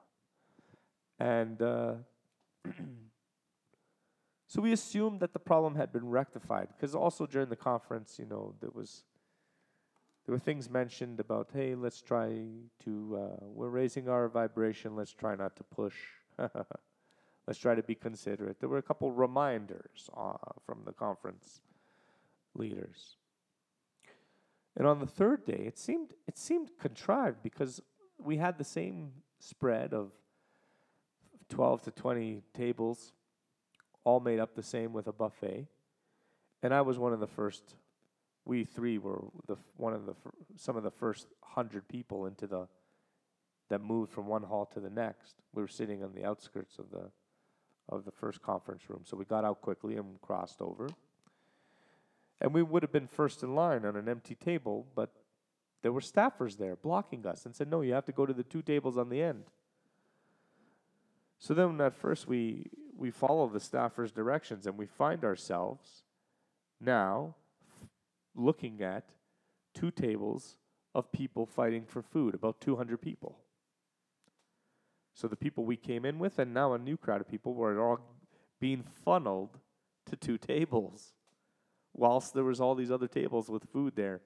And uh, so we assumed that the problem had been rectified because also during the conference, you know, there was there were things mentioned about, hey, let's try to, uh, we're raising our vibration, let's try not to push. let's try to be considerate. There were a couple reminders uh, from the conference leaders. And on the third day, it seemed it seemed contrived because we had the same spread of 12 to 20 tables, all made up the same with a buffet. And I was one of the first we three were the one of the some of the first hundred people into the that moved from one hall to the next. We were sitting on the outskirts of the of the first conference room, so we got out quickly and crossed over. And we would have been first in line on an empty table, but there were staffers there blocking us and said, "No, you have to go to the two tables on the end." So then, at first, we we follow the staffers' directions, and we find ourselves now looking at two tables of people fighting for food, about 200 people. So the people we came in with, and now a new crowd of people, were all being funneled to two tables, whilst there was all these other tables with food there,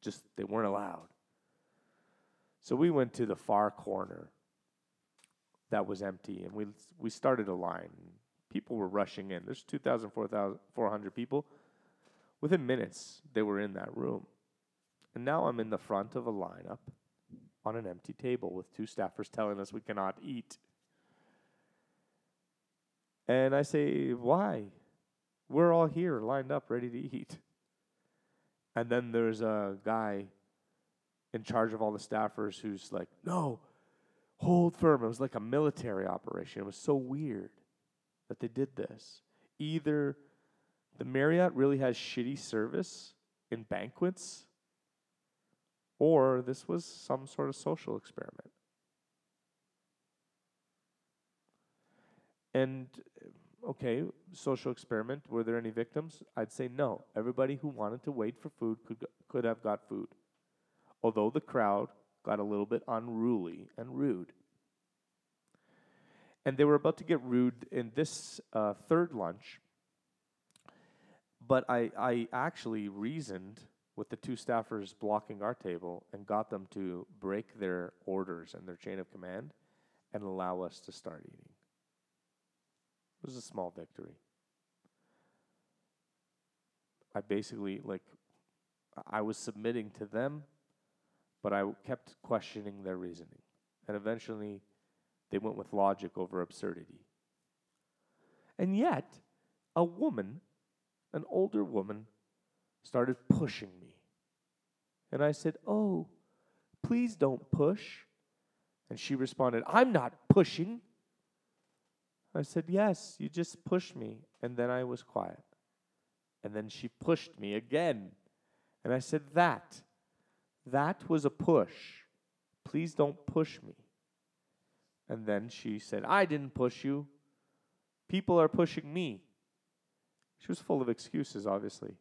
just they weren't allowed. So we went to the far corner that was empty, and we we started a line. People were rushing in. There's 2,000, 400 people. Within minutes, they were in that room. And now I'm in the front of a lineup on an empty table with two staffers telling us we cannot eat. And I say, Why? We're all here, lined up, ready to eat. And then there's a guy in charge of all the staffers who's like, No, hold firm. It was like a military operation. It was so weird that they did this. Either the Marriott really has shitty service in banquets, or this was some sort of social experiment. And okay, social experiment. Were there any victims? I'd say no. Everybody who wanted to wait for food could could have got food. Although the crowd got a little bit unruly and rude. And they were about to get rude in this uh, third lunch. But I, I actually reasoned with the two staffers blocking our table and got them to break their orders and their chain of command and allow us to start eating. It was a small victory. I basically, like, I was submitting to them, but I kept questioning their reasoning. And eventually, they went with logic over absurdity. And yet, a woman, an older woman, started pushing me. And I said, Oh, please don't push. And she responded, I'm not pushing. I said, Yes, you just pushed me. And then I was quiet. And then she pushed me again. And I said, That, that was a push. Please don't push me. And then she said, I didn't push you. People are pushing me. She was full of excuses, obviously.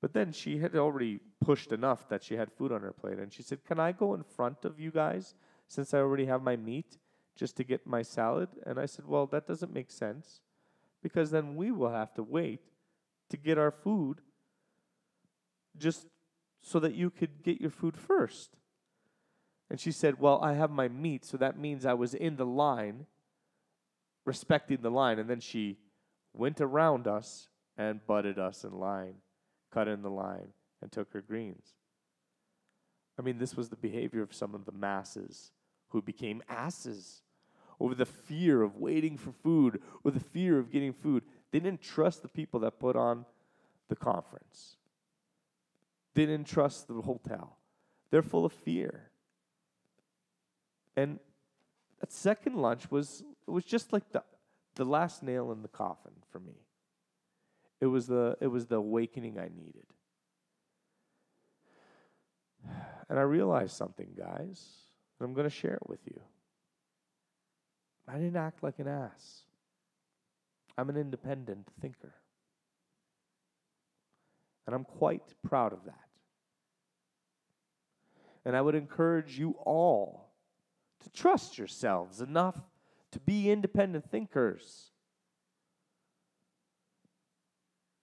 But then she had already pushed enough that she had food on her plate. And she said, Can I go in front of you guys since I already have my meat just to get my salad? And I said, Well, that doesn't make sense because then we will have to wait to get our food just so that you could get your food first. And she said, Well, I have my meat, so that means I was in the line, respecting the line. And then she went around us and butted us in line, cut in the line, and took her greens. I mean, this was the behavior of some of the masses who became asses over the fear of waiting for food or the fear of getting food. They didn't trust the people that put on the conference. They didn't trust the hotel. They're full of fear. And that second lunch was it was just like the the last nail in the coffin for me. It was the it was the awakening I needed. And I realized something, guys, and I'm going to share it with you. I didn't act like an ass. I'm an independent thinker. And I'm quite proud of that. And I would encourage you all to trust yourselves enough to be independent thinkers.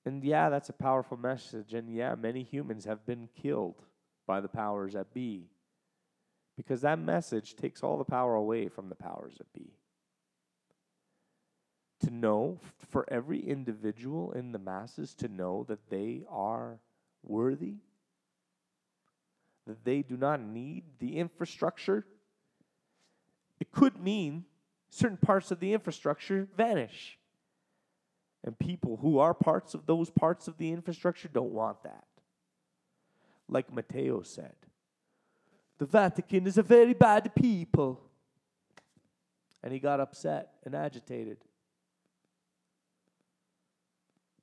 And yeah, that's a powerful message. And yeah, many humans have been killed by the powers that be. Because that message takes all the power away from the powers that be. To know, for every individual in the masses, to know that they are worthy, that they do not need the infrastructure, it could mean certain parts of the infrastructure vanish. And people who are parts of those parts of the infrastructure don't want that. Like Matteo said, the Vatican is a very bad people. And he got upset and agitated.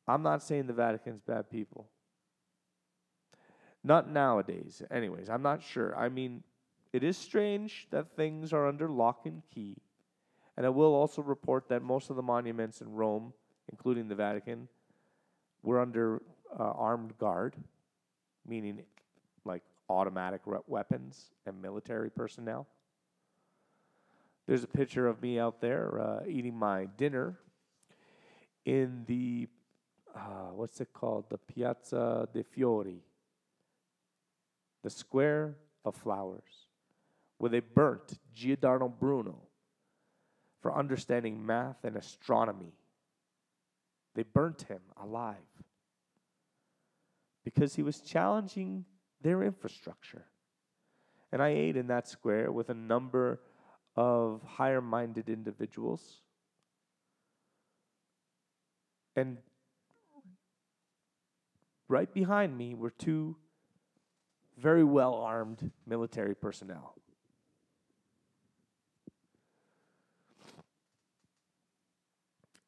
I'm not saying the Vatican's bad people. Not nowadays. Anyways, I'm not sure. I mean, it is strange that things are under lock and key. And I will also report that most of the monuments in Rome, including the Vatican, were under uh, armed guard, meaning like automatic re- weapons and military personnel. There's a picture of me out there uh, eating my dinner in the, uh, what's it called? The Piazza dei Fiori, the Square of Flowers, where they burnt Giordano Bruno for understanding math and astronomy. They burnt him alive because he was challenging their infrastructure. And I ate in that square with a number of higher minded individuals. And right behind me were two very well armed military personnel.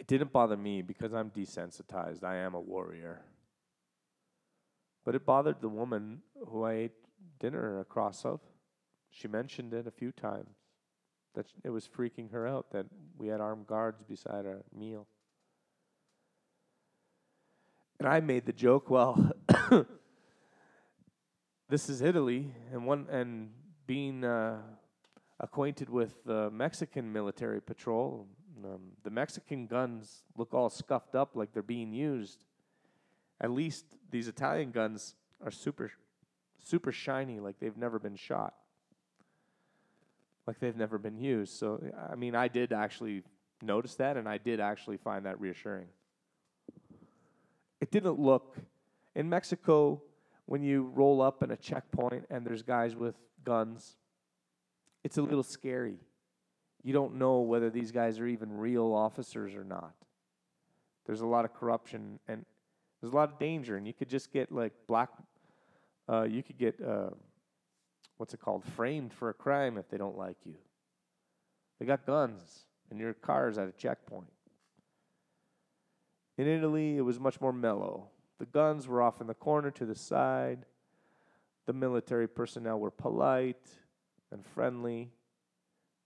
It didn't bother me because I'm desensitized. I am a warrior. But it bothered the woman who I ate dinner across of. She mentioned it a few times that it was freaking her out that we had armed guards beside our meal. And I made the joke, well, this is Italy, and one and being uh, acquainted with the Mexican military patrol, um, the Mexican guns look all scuffed up like they're being used. At least these Italian guns are super, super shiny, like they've never been shot, like they've never been used. So, I mean, I did actually notice that, and I did actually find that reassuring. It didn't look in Mexico when you roll up in a checkpoint and there's guys with guns. It's a little scary. You don't know whether these guys are even real officers or not. There's a lot of corruption and there's a lot of danger, and you could just get like black. Uh, you could get uh, what's it called? Framed for a crime if they don't like you. They got guns, and your car's at a checkpoint. In Italy, it was much more mellow. The guns were off in the corner to the side. The military personnel were polite and friendly.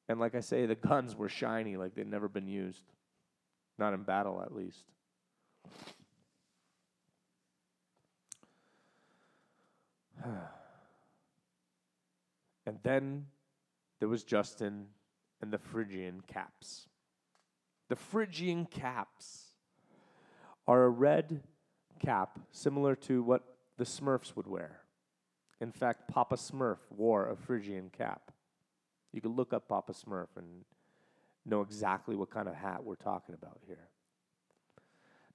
And like I say, the guns were shiny like they'd never been used. Not in battle, at least. and then there was Justin and the Phrygian caps. The Phrygian caps are a red cap similar to what the Smurfs would wear. In fact, Papa Smurf wore a Phrygian cap. You could look up Papa Smurf and know exactly what kind of hat we're talking about here.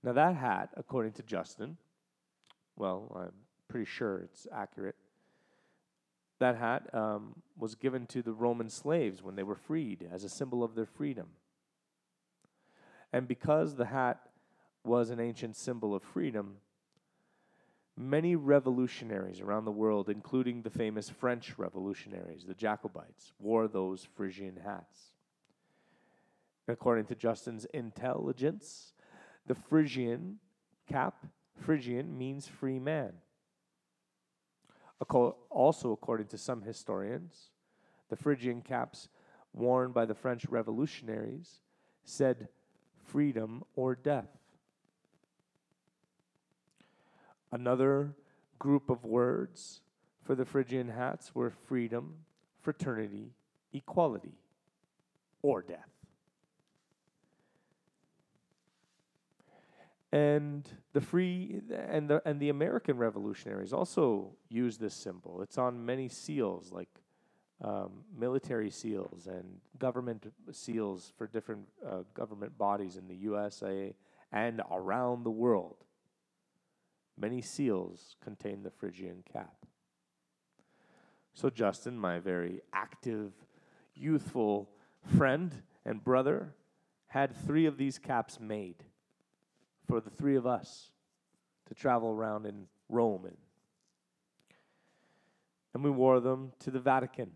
Now, that hat, according to Justin, well, I'm pretty sure it's accurate. That hat um, was given to the Roman slaves when they were freed as a symbol of their freedom. And because the hat was an ancient symbol of freedom, many revolutionaries around the world, including the famous French revolutionaries, the Jacobites, wore those Phrygian hats. According to Justin's intelligence, the Phrygian cap, Phrygian means free man. Also, according to some historians, the Phrygian caps worn by the French revolutionaries said freedom or death. Another group of words for the Phrygian hats were freedom, fraternity, equality, or death. And the free and the and the American revolutionaries also use this symbol. It's on many seals, like um, military seals and government seals for different uh, government bodies in the USA and around the world. Many seals contain the Phrygian cap. So, Justin, my very active, youthful friend and brother, had three of these caps made for the three of us to travel around in Rome in. And we wore them to the Vatican.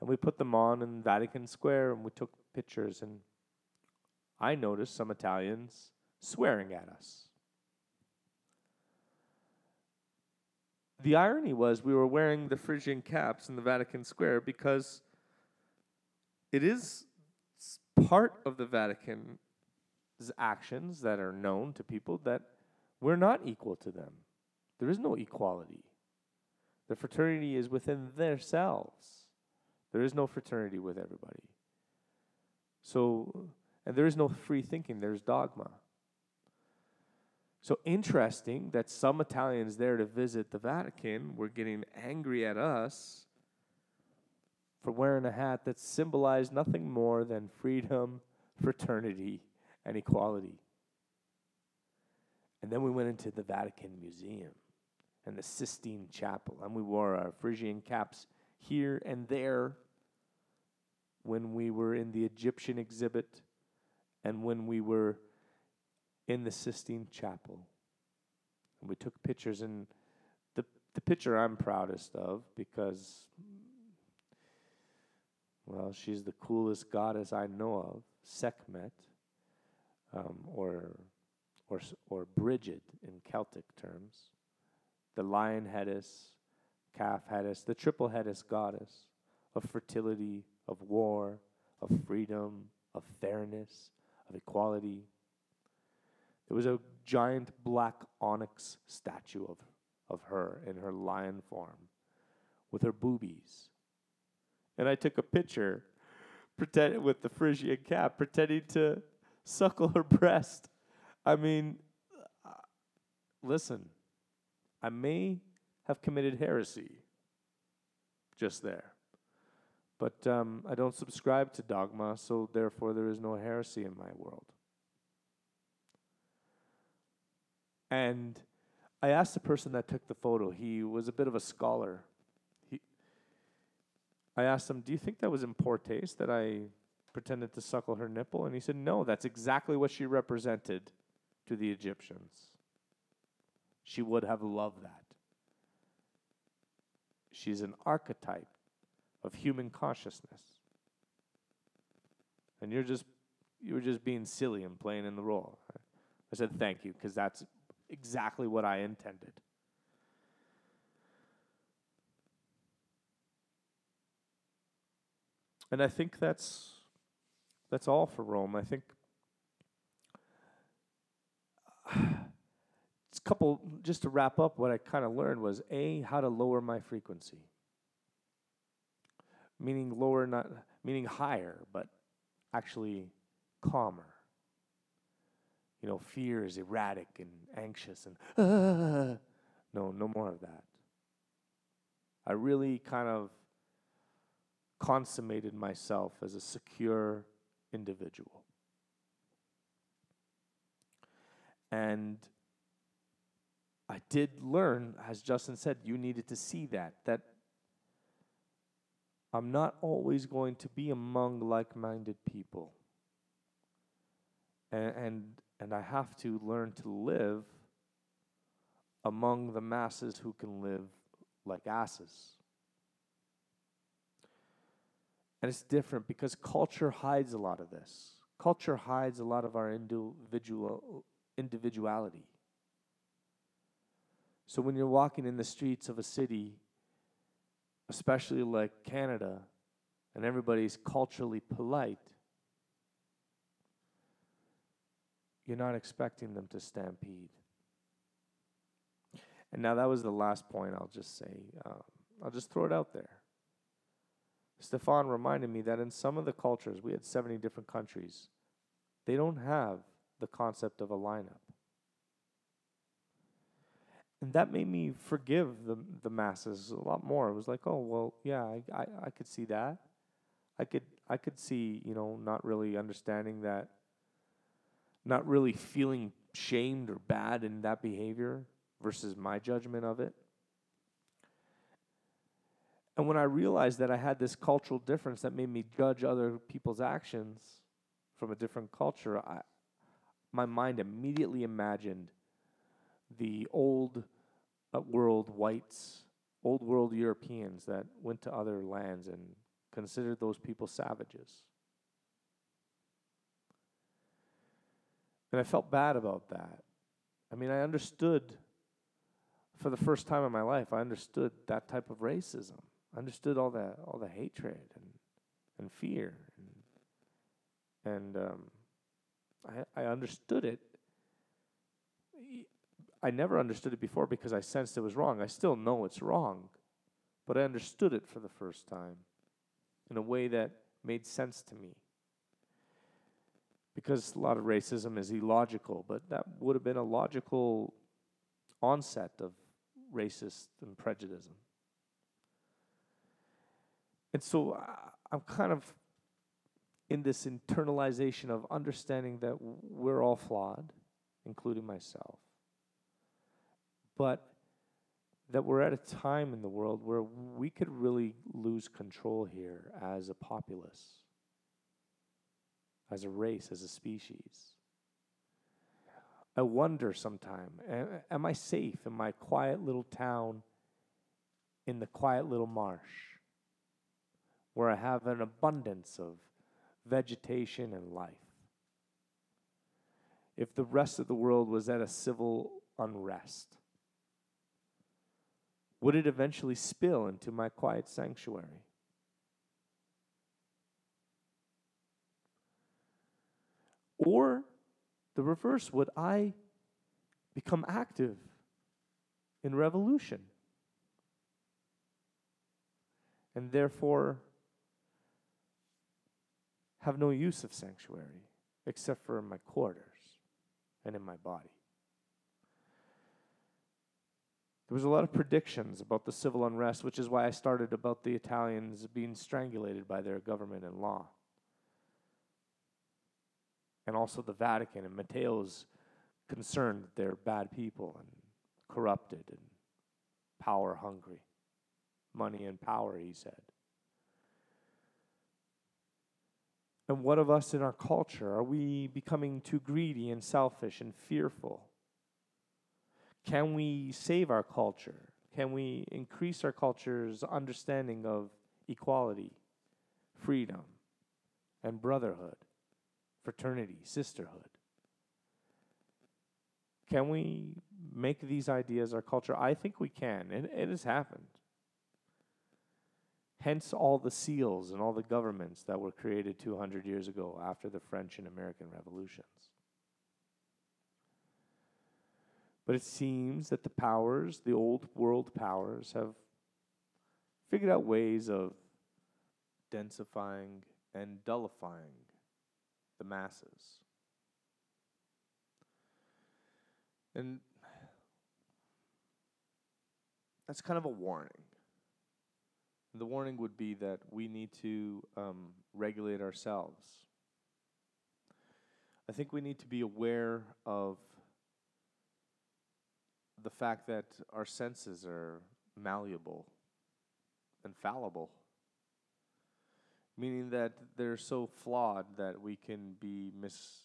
And we put them on in Vatican Square and we took pictures. And I noticed some Italians swearing at us. The irony was we were wearing the Phrygian caps in the Vatican Square because it is part of the Vatican's actions that are known to people that we're not equal to them. There is no equality. The fraternity is within themselves. There is no fraternity with everybody. So, and there is no free thinking, there's dogma. So interesting that some Italians there to visit the Vatican were getting angry at us for wearing a hat that symbolized nothing more than freedom, fraternity, and equality. And then we went into the Vatican Museum and the Sistine Chapel, and we wore our Phrygian caps here and there when we were in the Egyptian exhibit and when we were in the Sistine Chapel. And we took pictures, and the, the picture I'm proudest of because, well, she's the coolest goddess I know of, Sekhmet, um, or, or, or Bridget in Celtic terms, the lion headess, calf headess, the triple headess goddess of fertility, of war, of freedom, of fairness, of equality There was a giant black onyx statue of, of her in her lion form with her boobies. And I took a picture pretend, with the Phrygian cat pretending to suckle her breast. I mean, uh, listen, I may have committed heresy just there. But um, I don't subscribe to dogma, so therefore there is no heresy in my world. And I asked the person that took the photo, he was a bit of a scholar. He, I asked him, Do you think that was in poor taste that I pretended to suckle her nipple? And he said, No, that's exactly what she represented to the Egyptians. She would have loved that. She's an archetype of human consciousness. And you're just you were just being silly and playing in the role. I said thank you because that's exactly what I intended. And I think that's that's all for Rome. I think it's a couple just to wrap up what I kind of learned was a how to lower my frequency. Meaning lower not meaning higher, but actually calmer. You know, fear is erratic and anxious and uh, no, no more of that. I really kind of consummated myself as a secure individual. And I did learn, as Justin said, you needed to see that, that I'm not always going to be among like minded people. And, and, and I have to learn to live among the masses who can live like asses. And it's different because culture hides a lot of this. Culture hides a lot of our individual individuality. So when you're walking in the streets of a city, especially like Canada, and everybody's culturally polite, you're not expecting them to stampede. And now that was the last point I'll just say. Um, I'll just throw it out there. Stefan reminded me that in some of the cultures, we had 70 different countries, they don't have the concept of a lineup. And that made me forgive the, the masses a lot more. It was like, oh, well, yeah, I, I, I could see that. I could, I could see, you know, not really understanding that, not really feeling shamed or bad in that behavior versus my judgment of it. And when I realized that I had this cultural difference that made me judge other people's actions from a different culture, I, my mind immediately imagined the old uh, world whites, old world Europeans that went to other lands and considered those people savages. And I felt bad about that. I mean, I understood for the first time in my life, I understood that type of racism. I understood all the all the hatred and and fear and and um, I I understood it I never understood it before because I sensed it was wrong. I still know it's wrong, but I understood it for the first time in a way that made sense to me. Because a lot of racism is illogical, but that would have been a logical onset of racist and prejudice. And so uh, I'm kind of in this internalization of understanding that we're all flawed, including myself but that we're at a time in the world where we could really lose control here as a populace, as a race, as a species. I wonder sometime am I safe in my quiet little town in the quiet little marsh where I have an abundance of vegetation and life? If the rest of the world was at a civil unrest, would it eventually spill into my quiet sanctuary? Or the reverse. Would I become active in revolution? And therefore have no use of sanctuary except for in my quarters and in my body. There was a lot of predictions about the civil unrest, which is why I started about the Italians being strangulated by their government and law. And also the Vatican and Matteo's concerned that they're bad people and corrupted and power hungry. Money and power, he said. And what of us in our culture? Are we becoming too greedy and selfish and fearful? Can we save our culture? Can we increase our culture's understanding of equality, freedom, and brotherhood, fraternity, sisterhood? Can we make these ideas our culture? I think we can, and it has happened. Hence, all the seals and all the governments that were created 200 years ago after the French and American revolutions. But it seems that the powers, the old world powers, have figured out ways of densifying and dullifying the masses. And that's kind of a warning. The warning would be that we need to um, regulate ourselves. I think we need to be aware of the fact that our senses are malleable and fallible, meaning that they're so flawed that we can be mis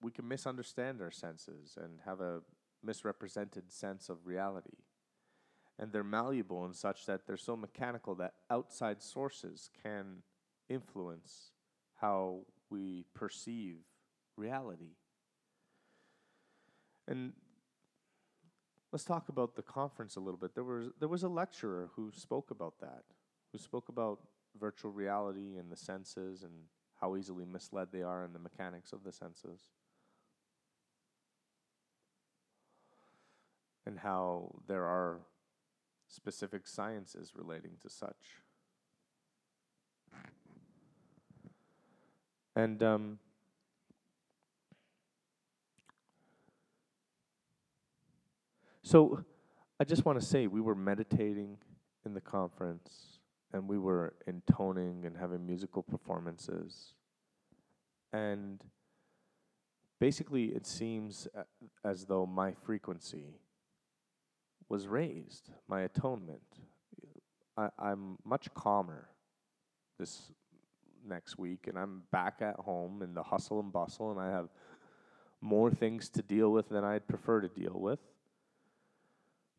we can misunderstand our senses and have a misrepresented sense of reality. And they're malleable in such that they're so mechanical that outside sources can influence how we perceive reality. And let's talk about the conference a little bit. There was there was a lecturer who spoke about that, who spoke about virtual reality and the senses and how easily misled they are in the mechanics of the senses. And how there are specific sciences relating to such. And um, so I just want to say we were meditating in the conference and we were intoning and having musical performances. And basically, it seems as though my frequency was raised, my atonement. I, I'm much calmer this next week, and I'm back at home in the hustle and bustle, and I have more things to deal with than I'd prefer to deal with.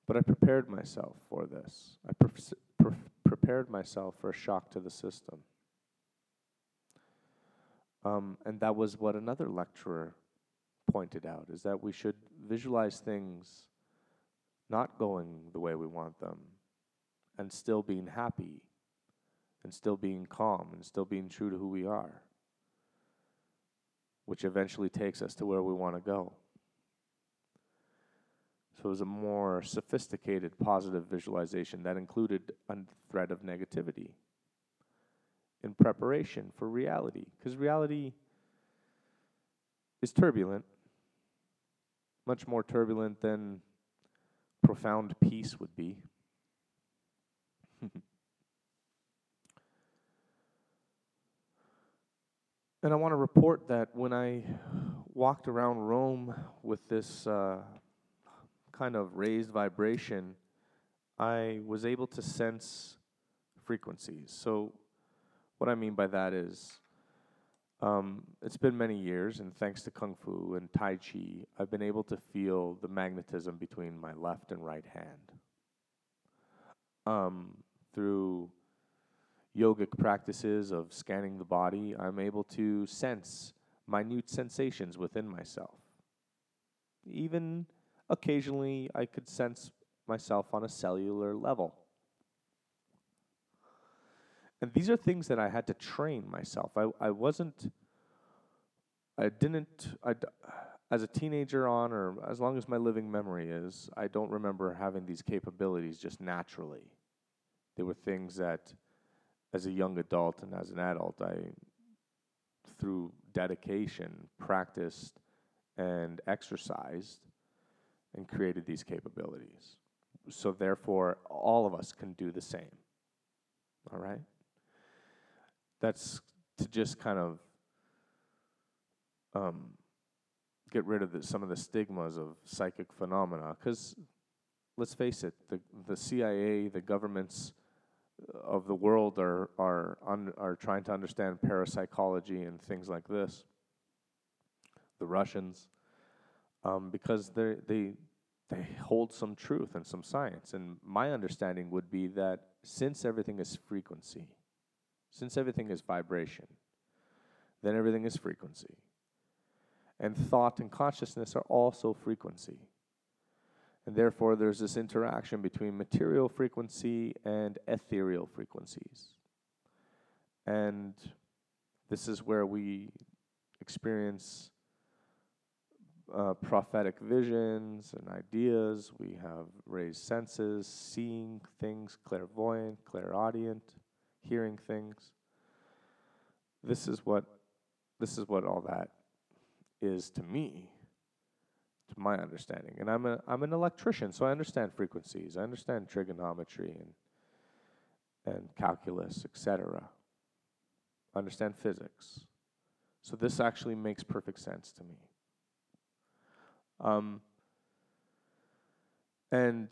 But I prepared myself for this. I pre- pre- prepared myself for a shock to the system. Um, and that was what another lecturer pointed out is that we should visualize things not going the way we want them, and still being happy, and still being calm, and still being true to who we are, which eventually takes us to where we want to go. So it was a more sophisticated positive visualization that included a thread of negativity in preparation for reality. Because reality is turbulent, much more turbulent than profound peace would be. and I want to report that when I walked around Rome with this uh, kind of raised vibration, I was able to sense frequencies. So, what I mean by that is um, it's been many years, and thanks to Kung Fu and Tai Chi, I've been able to feel the magnetism between my left and right hand. Um, through yogic practices of scanning the body, I'm able to sense minute sensations within myself. Even occasionally, I could sense myself on a cellular level. And these are things that I had to train myself. I, I wasn't, I didn't, I, as a teenager on, or as long as my living memory is, I don't remember having these capabilities just naturally. They were things that, as a young adult and as an adult, I, through dedication, practiced and exercised and created these capabilities. So, therefore, all of us can do the same. All right? That's to just kind of um, get rid of the, some of the stigmas of psychic phenomena. Because let's face it, the, the CIA, the governments of the world are, are, un, are trying to understand parapsychology and things like this. The Russians, um, because they they they hold some truth and some science. And my understanding would be that since everything is frequency, since everything is vibration, then everything is frequency. And thought and consciousness are also frequency. And therefore, there's this interaction between material frequency and ethereal frequencies. And this is where we experience uh, prophetic visions and ideas. We have raised senses, seeing things, clairvoyant, clairaudient, hearing things. This is what this is what all that is to me, to my understanding. And I'm a I'm an electrician, so I understand frequencies. I understand trigonometry and and calculus, etc. Understand physics. So this actually makes perfect sense to me. Um, and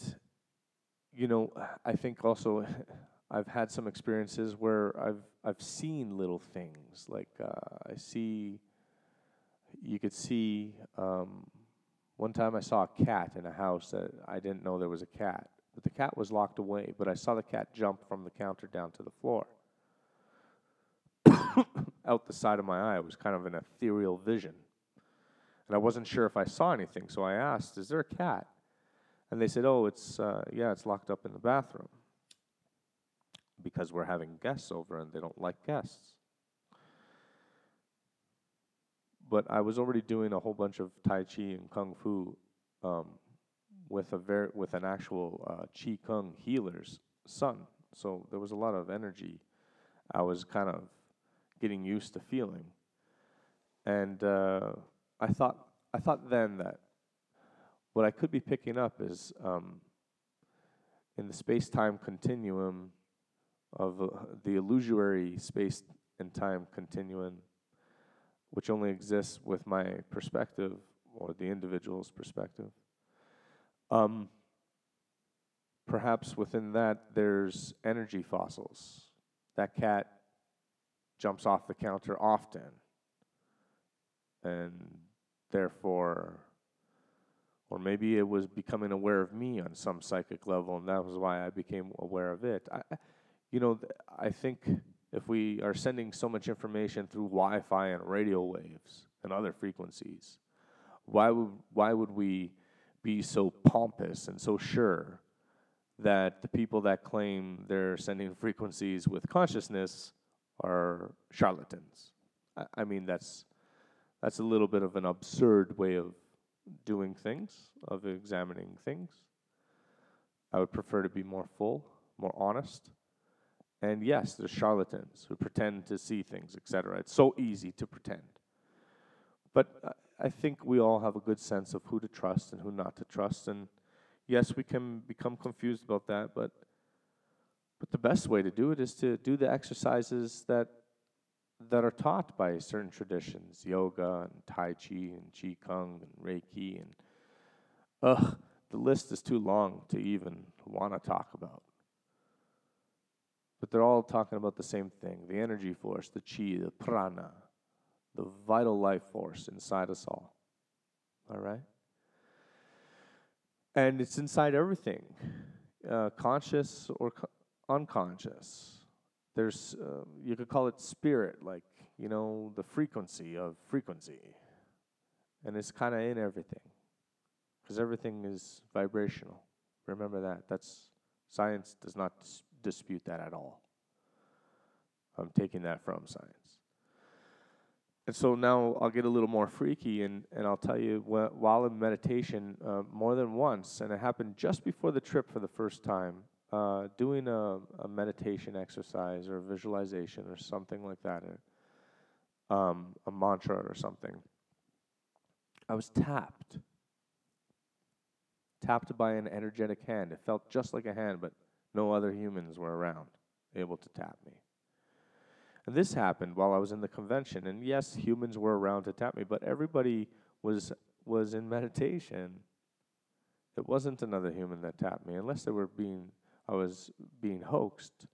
you know, I think also I've had some experiences where I've I've seen little things like uh, I see. You could see um, one time I saw a cat in a house that I didn't know there was a cat, but the cat was locked away. But I saw the cat jump from the counter down to the floor, out the side of my eye. It was kind of an ethereal vision, and I wasn't sure if I saw anything. So I asked, "Is there a cat?" And they said, "Oh, it's uh, yeah, it's locked up in the bathroom." because we're having guests over and they don't like guests. But I was already doing a whole bunch of Tai Chi and Kung Fu um, with a ver- with an actual uh, Chi Kung healer's son. So there was a lot of energy. I was kind of getting used to feeling, and uh, I thought I thought then that what I could be picking up is um, in the space time continuum of uh, the illusory space and time continuum, which only exists with my perspective or the individual's perspective. Um, perhaps within that, there's energy fossils. That cat jumps off the counter often, and therefore, or maybe it was becoming aware of me on some psychic level, and that was why I became aware of it. I, you know, I think if we are sending so much information through Wi-Fi and radio waves and other frequencies, why would why would we be so pompous and so sure that the people that claim they're sending frequencies with consciousness are charlatans? I, I mean, that's that's a little bit of an absurd way of doing things, of examining things. I would prefer to be more full, more honest and yes, there's charlatans who pretend to see things, etc. It's so easy to pretend. But I think we all have a good sense of who to trust and who not to trust. And yes, we can become confused about that, but but the best way to do it is to do the exercises that that are taught by certain traditions, yoga and Tai Chi and Qi Kung and Reiki and ugh, the list is too long to even want to talk about. But they're all talking about the same thing the energy force, the chi, the prana, the vital life force inside us all. All right? And it's inside everything, uh, conscious or co- unconscious. There's, uh, you could call it spirit, like, you know, the frequency of frequency. And it's kind of in everything, because everything is vibrational. Remember that. That's science does not dispute that at all. I'm taking that from science. and so now I'll get a little more freaky, and, and I'll tell you wh- while in meditation, uh, more than once, and it happened just before the trip for the first time, uh, doing a, a meditation exercise or a visualization or something like that, uh, um, a mantra or something. I was tapped, tapped by an energetic hand. It felt just like a hand, but no other humans were around able to tap me. And this happened while I was in the convention. And yes, humans were around to tap me, but everybody was was in meditation. It wasn't another human that tapped me, unless they were being I was being hoaxed.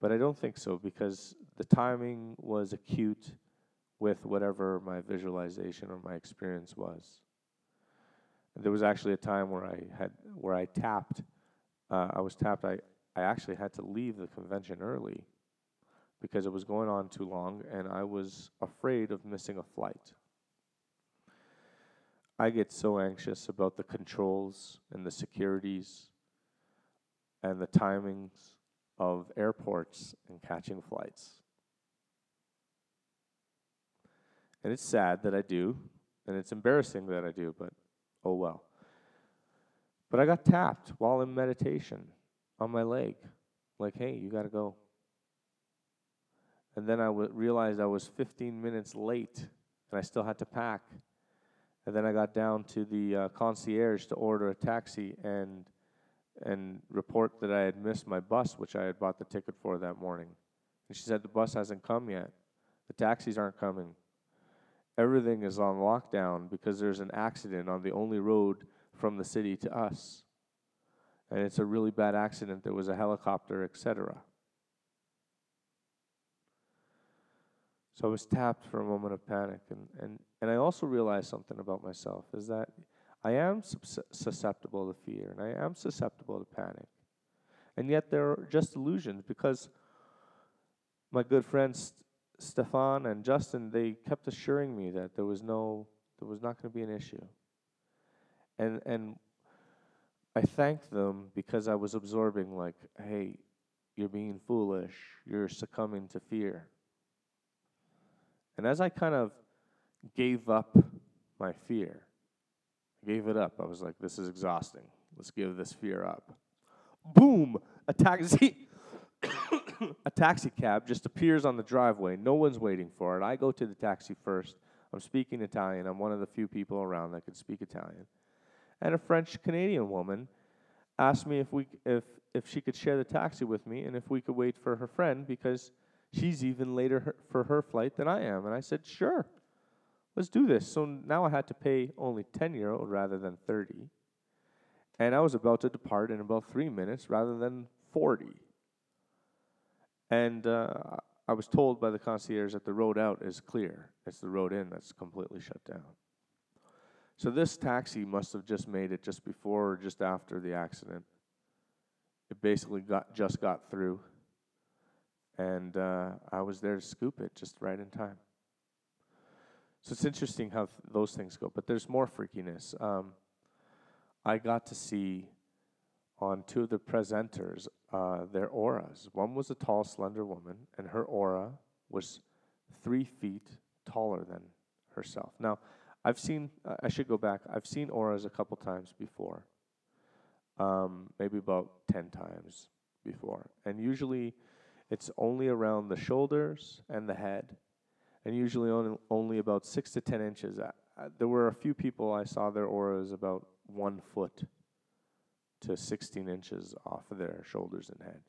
But I don't think so because the timing was acute with whatever my visualization or my experience was. There was actually a time where I had where I tapped. Uh, I was tapped. I I actually had to leave the convention early because it was going on too long and I was afraid of missing a flight. I get so anxious about the controls and the securities and the timings of airports and catching flights. And it's sad that I do, and it's embarrassing that I do, but oh well. But I got tapped while in meditation on my leg, like, hey, you got to go. And then I w- realized I was 15 minutes late and I still had to pack. And then I got down to the uh, concierge to order a taxi and and report that I had missed my bus, which I had bought the ticket for that morning. And she said the bus hasn't come yet. The taxis aren't coming. Everything is on lockdown because there's an accident on the only road from the city to us. And it's a really bad accident. There was a helicopter, etc. So I was tapped for a moment of panic. And, and, and I also realized something about myself is that I am susceptible to fear and I am susceptible to panic. And yet they're just illusions because my good friends Stefan and Justin, they kept assuring me that there was no, there was not going to be an issue. And, and I thanked them because I was absorbing, like, hey, you're being foolish, you're succumbing to fear. And as I kind of gave up my fear, gave it up. I was like, this is exhausting. Let's give this fear up. Boom! A taxi a taxi cab just appears on the driveway. No one's waiting for it. I go to the taxi first. I'm speaking Italian. I'm one of the few people around that can speak Italian. And a French Canadian woman asked me if we if if she could share the taxi with me and if we could wait for her friend because she's even later her, for her flight than I am. And I said, "Sure." Let's do this. So now I had to pay only 10 euro rather than 30. And I was about to depart in about three minutes rather than 40. And uh, I was told by the concierge that the road out is clear. It's the road in that's completely shut down. So this taxi must have just made it just before or just after the accident. It basically got just got through, and uh, I was there to scoop it just right in time. So it's interesting how th- those things go. But there's more freakiness. Um, I got to see on two of the presenters uh, their auras. One was a tall, slender woman, and her aura was three feet taller than herself. Now, I've seen, uh, I should go back, I've seen auras a couple times before, um, maybe about 10 times before. And usually it's only around the shoulders and the head and usually only, only about six to ten inches. Uh, uh, there were a few people I saw their auras about one foot to 16 inches off of their shoulders and head.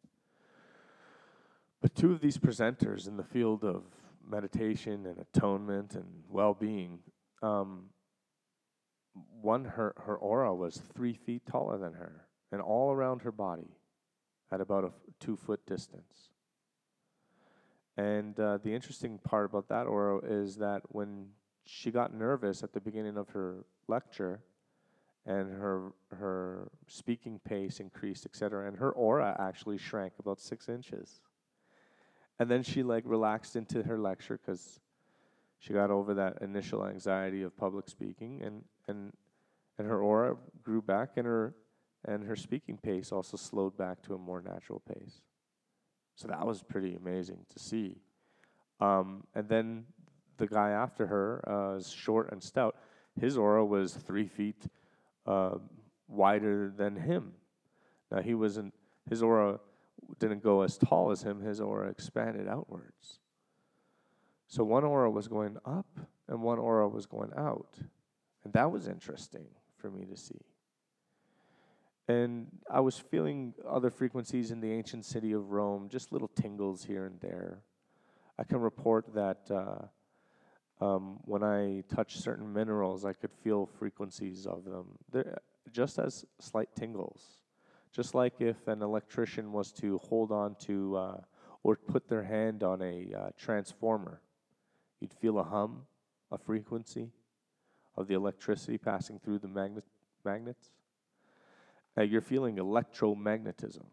But two of these presenters in the field of meditation and atonement and well being, um, one, her, her aura was three feet taller than her and all around her body at about a f- two foot distance. And uh, the interesting part about that aura is that when she got nervous at the beginning of her lecture, and her her speaking pace increased, etc., and her aura actually shrank about six inches. And then she like relaxed into her lecture because she got over that initial anxiety of public speaking, and and and her aura grew back, and her and her speaking pace also slowed back to a more natural pace. So that was pretty amazing to see. Um, and then the guy after her uh, is short and stout. His aura was three feet uh, wider than him. Now he wasn't. His aura didn't go as tall as him. His aura expanded outwards. So one aura was going up, and one aura was going out, and that was interesting for me to see. And I was feeling other frequencies in the ancient city of Rome, just little tingles here and there. I can report that uh, um, when I touched certain minerals, I could feel frequencies of them. They're just as slight tingles. Just like if an electrician was to hold on to uh, or put their hand on a uh, transformer, you'd feel a hum, a frequency of the electricity passing through the magnet- magnets. Uh, you're feeling electromagnetism.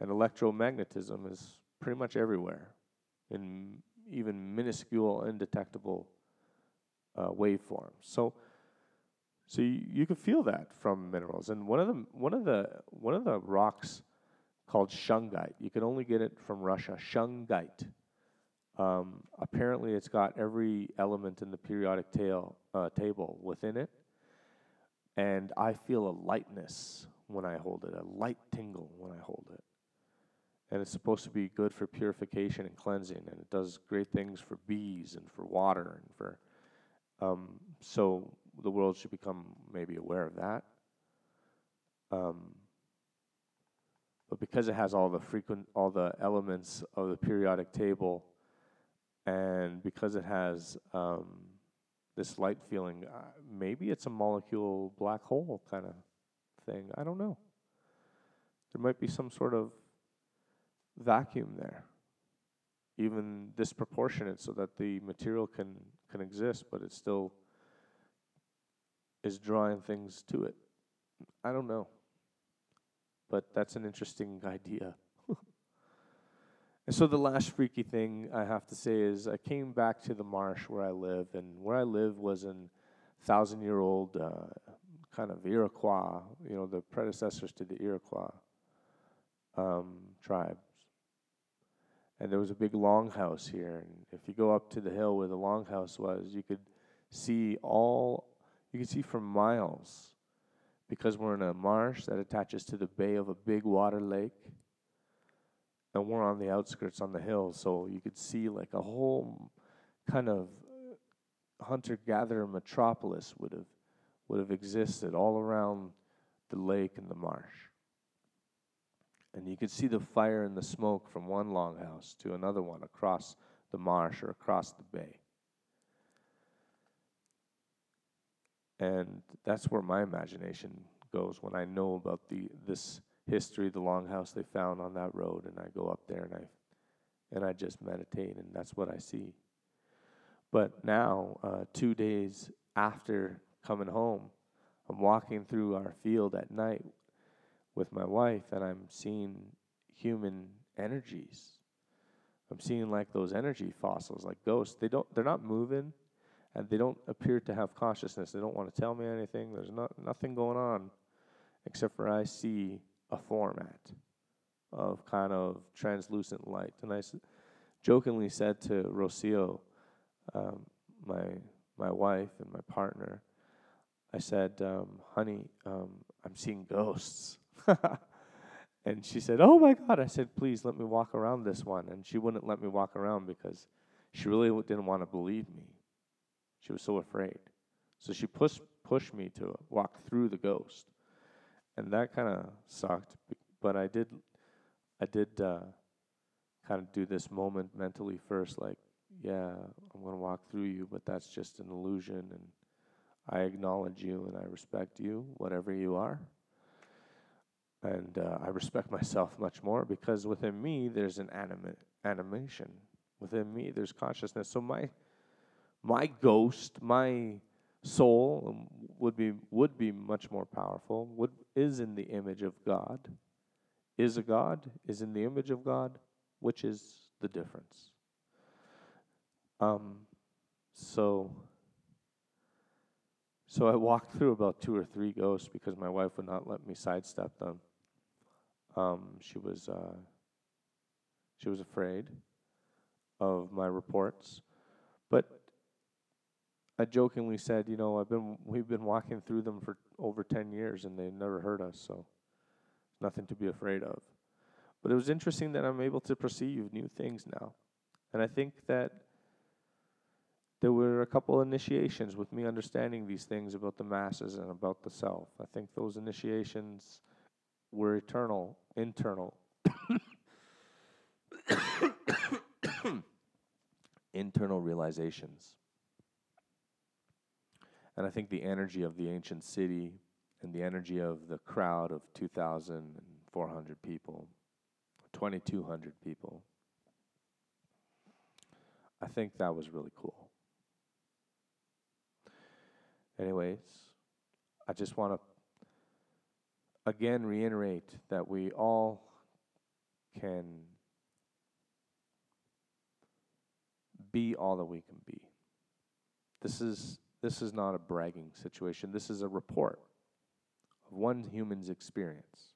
And electromagnetism is pretty much everywhere in even minuscule, undetectable uh, waveforms. So, so you, you can feel that from minerals. And one of the one of the one of the rocks called shungite. You can only get it from Russia. Shungite. Um, apparently, it's got every element in the periodic tail, uh, table within it, and I feel a lightness when I hold it, a light tingle when I hold it. And it's supposed to be good for purification and cleansing, and it does great things for bees and for water and for. Um, so the world should become maybe aware of that. Um, but because it has all the frequent, all the elements of the periodic table, and because it has um, this light feeling, uh, maybe it's a molecule black hole kind of thing. I don't know. There might be some sort of vacuum there, even disproportionate, so that the material can can exist, but it still is drawing things to it. I don't know, but that's an interesting idea. And so the last freaky thing I have to say is I came back to the marsh where I live, and where I live was in thousand year old uh, kind of Iroquois, you know, the predecessors to the Iroquois um, tribes. And there was a big longhouse here. And if you go up to the hill where the longhouse was, you could see all, you could see for miles because we're in a marsh that attaches to the bay of a big water lake. And we're on the outskirts on the hill. So you could see like a whole kind of hunter gatherer metropolis would have would have existed all around the lake and the marsh. And you could see the fire and the smoke from one longhouse to another one across the marsh or across the bay. And that's where my imagination goes when I know about the this history, the longhouse they found on that road, and I go up there and I and I just meditate, and that's what I see. But now, uh, two days after coming home, I'm walking through our field at night with my wife and I'm seeing human energies. I'm seeing like those energy fossils, like ghosts. They don't they're not moving and they don't appear to have consciousness. They don't want to tell me anything. There's not nothing going on except for I see a format of kind of translucent light. And I s- jokingly said to Rocio, um, my my wife and my partner, I said, um, "Honey, um, I'm seeing ghosts." and she said, "Oh my God!" I said, "Please let me walk around this one." And she wouldn't let me walk around because she really didn't want to believe me. She was so afraid. So she pushed pushed me to walk through the ghost, and that kind of sucked. But I did, I did uh, kind of do this moment mentally first, like, yeah, I'm gonna walk through you, but that's just an illusion, and I acknowledge you and I respect you, whatever you are. And uh, I respect myself much more because within me there's an anima- animation. Within me there's consciousness. So my my ghost, my soul um, would be would be much more powerful. Would is in the image of God. Is a God, is in the image of God, which is the difference. Um so so I walked through about two or three ghosts because my wife would not let me sidestep them. Um, she was uh, she was afraid of my reports, but I jokingly said, you know, I've been we've been walking through them for over 10 years and they've never hurt us, so nothing to be afraid of. But it was interesting that I'm able to perceive new things now. And I think that there were a couple initiations with me understanding these things about the masses and about the self. I think those initiations were eternal, internal. internal realizations. And I think the energy of the ancient city and the energy of the crowd of 2,400 people, 2,200 people, I think that was really cool. Anyways, I just want to again reiterate that we all can be all that we can be. This is this is not a bragging situation. This is a report of one human's experience.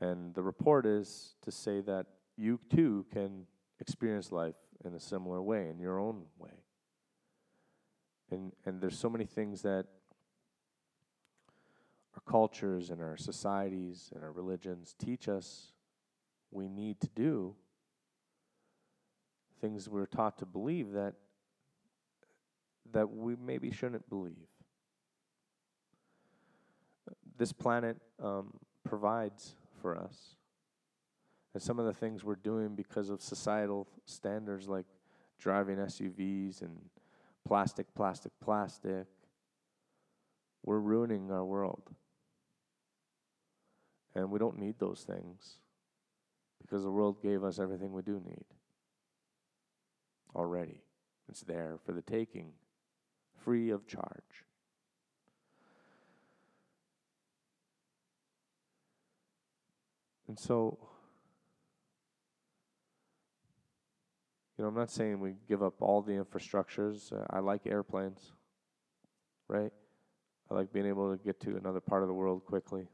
And the report is to say that you too can experience life in a similar way, in your own way. And, and there's so many things that our cultures and our societies and our religions teach us we need to do, things we're taught to believe that that we maybe shouldn't believe. This planet um, provides for us. And some of the things we're doing because of societal standards like driving SUVs and plastic, plastic, plastic, we're ruining our world. And we don't need those things because the world gave us everything we do need already. It's there for the taking free of charge. And so, you know, I'm not saying we give up all the infrastructures. Uh, I like airplanes, right? I like being able to get to another part of the world quickly.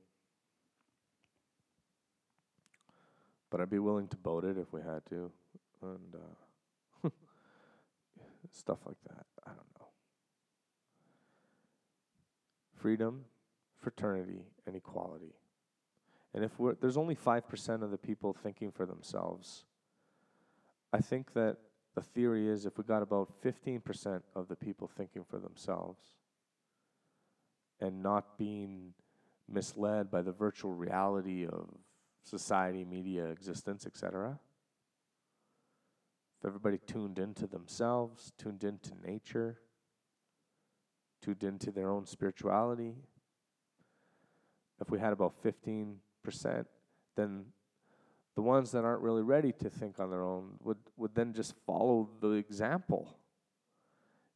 But I'd be willing to boat it if we had to, and uh, stuff like that. I don't know freedom, fraternity, and equality. And if there's only 5% of the people thinking for themselves, I think that the theory is if we got about 15% of the people thinking for themselves and not being misled by the virtual reality of society, media, existence, etc., if everybody tuned into themselves, tuned into nature, tuned into their own spirituality, if we had about 15%, then the ones that aren't really ready to think on their own would, would then just follow the example.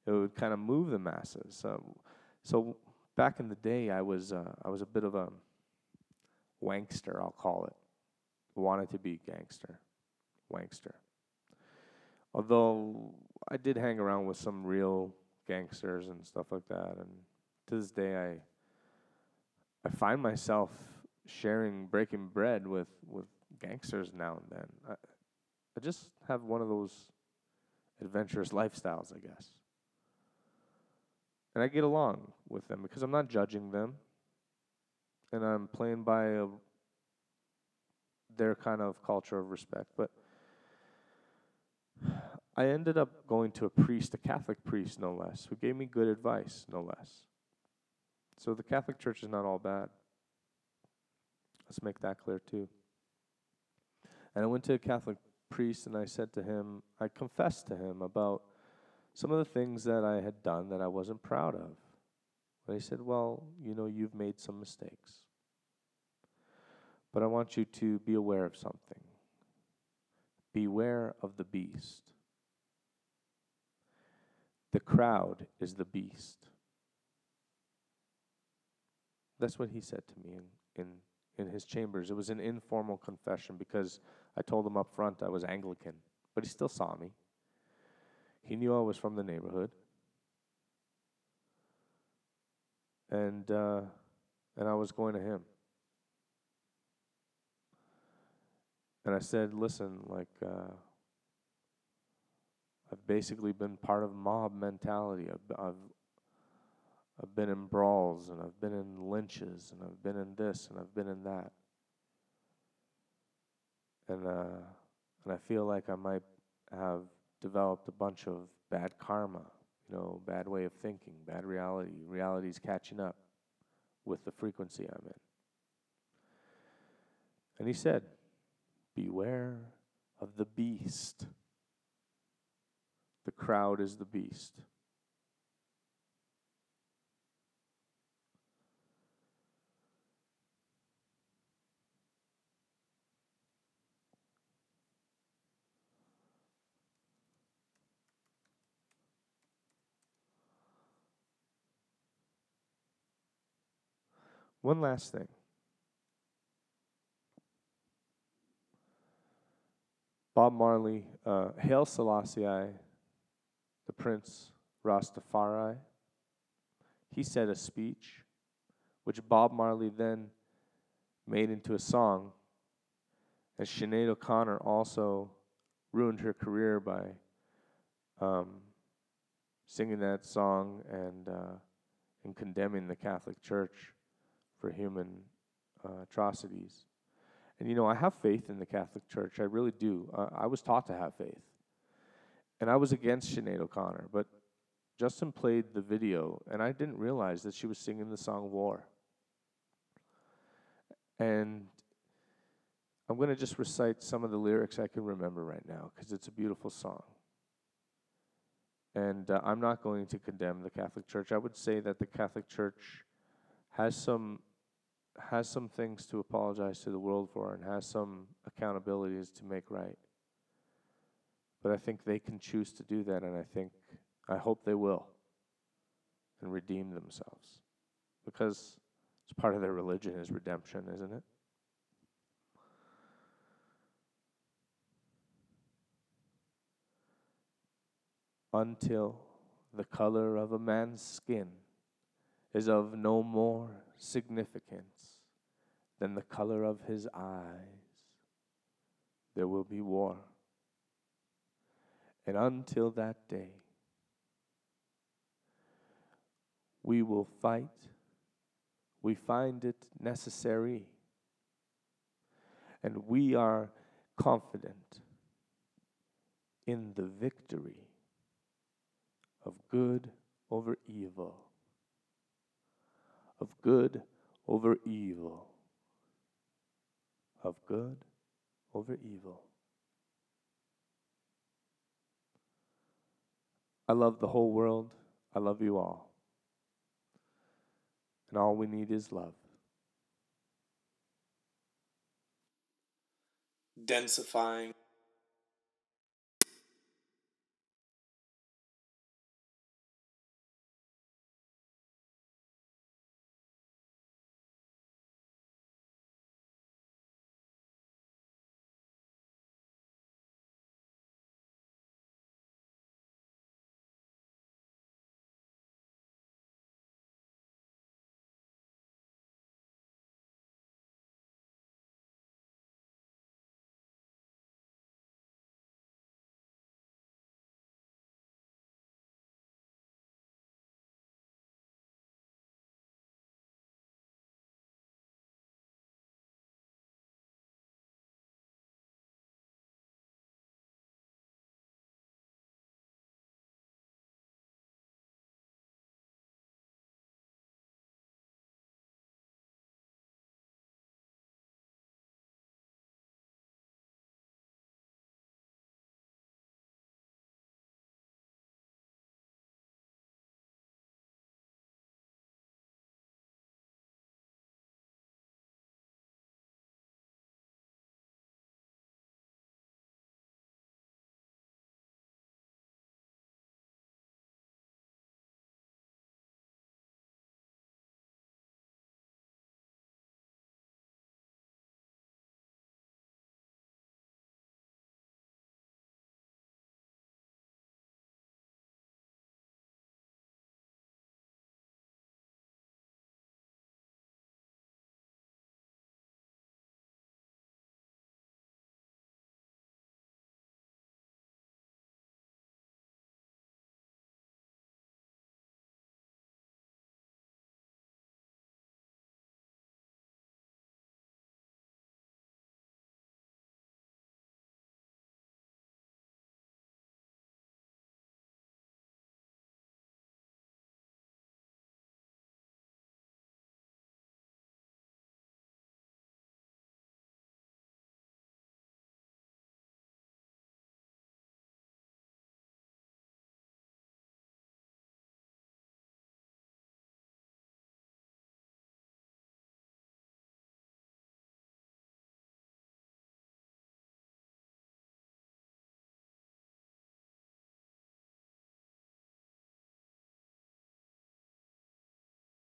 It would kind of move the masses. Um, so back in the day, I was uh, I was a bit of a wankster, I'll call it. Wanted to be gangster, wankster. Although I did hang around with some real gangsters and stuff like that. And to this day, I I find myself sharing breaking bread with with gangsters now and then. I, I just have one of those adventurous lifestyles, I guess. And I get along with them because I'm not judging them. And I'm playing by a, their kind of culture of respect. But I ended up going to a priest, a Catholic priest, no less, who gave me good advice, no less. So the Catholic Church is not all bad. Let's make that clear too. And I went to a Catholic priest and I said to him, I confessed to him about some of the things that I had done that I wasn't proud of. And he said, Well, you know, you've made some mistakes. But I want you to be aware of something. Beware of the beast. The crowd is the beast. That's what he said to me in, in, in his chambers. It was an informal confession because I told him up front I was Anglican, but he still saw me. He knew I was from the neighborhood. And, uh, and I was going to him. And I said, listen, like, uh, I've basically been part of mob mentality. I've, I've I've been in brawls and I've been in lynches and I've been in this and I've been in that. And uh, and I feel like I might have developed a bunch of bad karma, you know, bad way of thinking, bad reality. Reality's catching up with the frequency I'm in. And he said, Beware of the beast. The crowd is the beast. One last thing. Bob Marley, uh, Haile Selassie, Prince Rastafari, he said a speech which Bob Marley then made into a song. And Sinead O'Connor also ruined her career by um, singing that song and, uh, and condemning the Catholic Church for human uh, atrocities. And you know, I have faith in the Catholic Church. I really do. Uh, I was taught to have faith. And I was against Sinead O'Connor, but Justin played the video, and I didn't realize that she was singing the song War. And I'm going to just recite some of the lyrics I can remember right now because it's a beautiful song. And uh, I'm not going to condemn the Catholic Church. I would say that the Catholic Church has some has some things to apologize to the world for and has some accountabilities to make right. But I think they can choose to do that, and I think, I hope they will and redeem themselves. Because it's part of their religion is redemption, isn't it? Until the color of a man's skin is of no more significance than the color of his eyes. There will be war. And until that day, we will fight. We find it necessary. And we are confident in the victory of good over evil of good over evil. Of good over evil. I love the whole world. I love you all. And all we need is love. Densifying